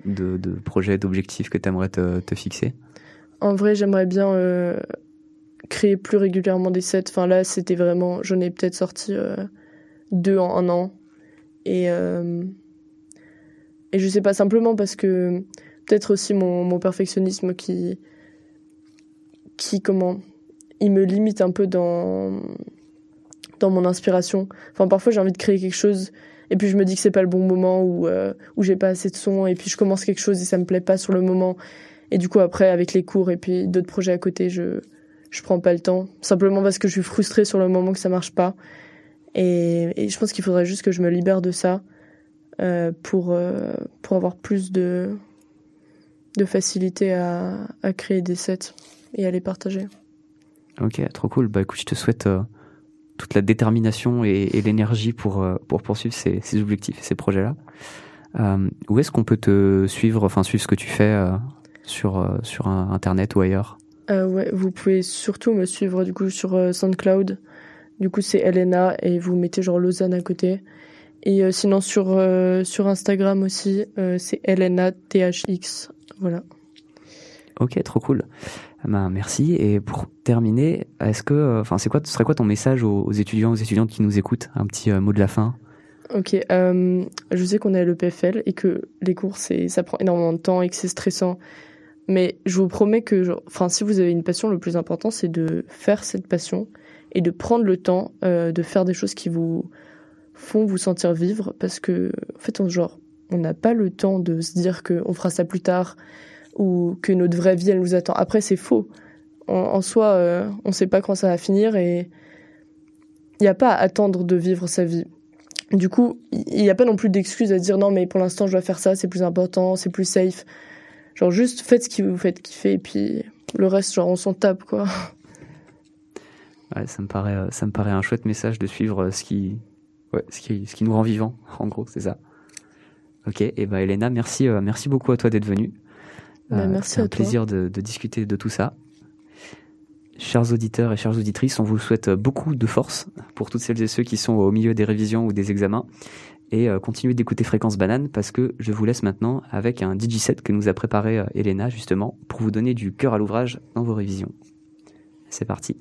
de, de projets, d'objectifs que tu aimerais te, te, fixer? En vrai, j'aimerais bien euh, créer plus régulièrement des sets. Enfin là, c'était vraiment, j'en ai peut-être sorti deux en un an et et je sais pas simplement parce que peut-être aussi mon, perfectionnisme qui, qui, comment, il me limite un peu dans, dans mon inspiration. Enfin, parfois j'ai envie de créer quelque chose et puis je me dis que c'est pas le bon moment ou euh, où j'ai pas assez de son et puis je commence quelque chose et ça me plaît pas sur le moment. Et du coup après avec les cours et puis d'autres projets à côté je je prends pas le temps. Simplement parce que je suis frustrée sur le moment que ça marche pas. Et, et je pense qu'il faudrait juste que je me libère de ça euh, pour euh, pour avoir plus de de facilité à, à, créer des sets et à les partager. Ok, trop cool. Bah écoute, je te souhaite euh, toute la détermination et, et l'énergie pour, euh, pour poursuivre ces, ces objectifs et ces projets-là. Euh, où est-ce qu'on peut te suivre, enfin suivre ce que tu fais sur, sur Internet ou ailleurs? Ouais, vous pouvez surtout me suivre du coup sur SoundCloud. Du coup, c'est Elena et vous mettez genre Lausanne à côté. Et sinon sur sur Instagram aussi, c'est Elena THX voilà. Ok, trop cool. Ben, merci. Et pour terminer, est-ce que, euh, enfin, c'est quoi, ce serait quoi ton message aux, étudiants, aux étudiantes qui nous écoutent? Un petit euh, mot de la fin. Ok, euh, je sais qu'on est à l'EPFL et que les cours, c'est, ça prend énormément de temps et que c'est stressant. Mais je vous promets que, enfin, si vous avez une passion, le plus important, c'est de faire cette passion et de prendre le temps de faire des choses qui vous font vous sentir vivre, parce que, en fait, on genre, on n'a pas le temps de se dire qu'on fera ça plus tard. ou que notre vraie vie elle nous attend. Après c'est faux. En, soi, euh, on sait pas quand ça va finir et il n'y a pas à attendre de vivre sa vie. Du coup, il n'y a pas non plus d'excuse à dire non mais pour l'instant je dois faire ça, c'est plus important, c'est plus safe. Genre juste faites ce qui vous fait kiffer et puis le reste genre on s'en tape quoi. Ouais, ça me paraît, euh, ça me paraît un chouette message de suivre euh, ce qui, ouais, ce qui, ce qui nous rend vivants. En gros, c'est ça. Ok, et ben Elena, merci, euh, merci beaucoup à toi d'être venue. Bah, merci c'est un à toi. plaisir de, de discuter de tout ça. Chers auditeurs et chères auditrices, on vous souhaite beaucoup de force pour toutes celles et ceux qui sont au milieu des révisions ou des examens. Et euh, continuez d'écouter Fréquence Banane parce que je vous laisse maintenant avec un DJ set que nous a préparé euh, Elena justement pour vous donner du cœur à l'ouvrage dans vos révisions. C'est parti.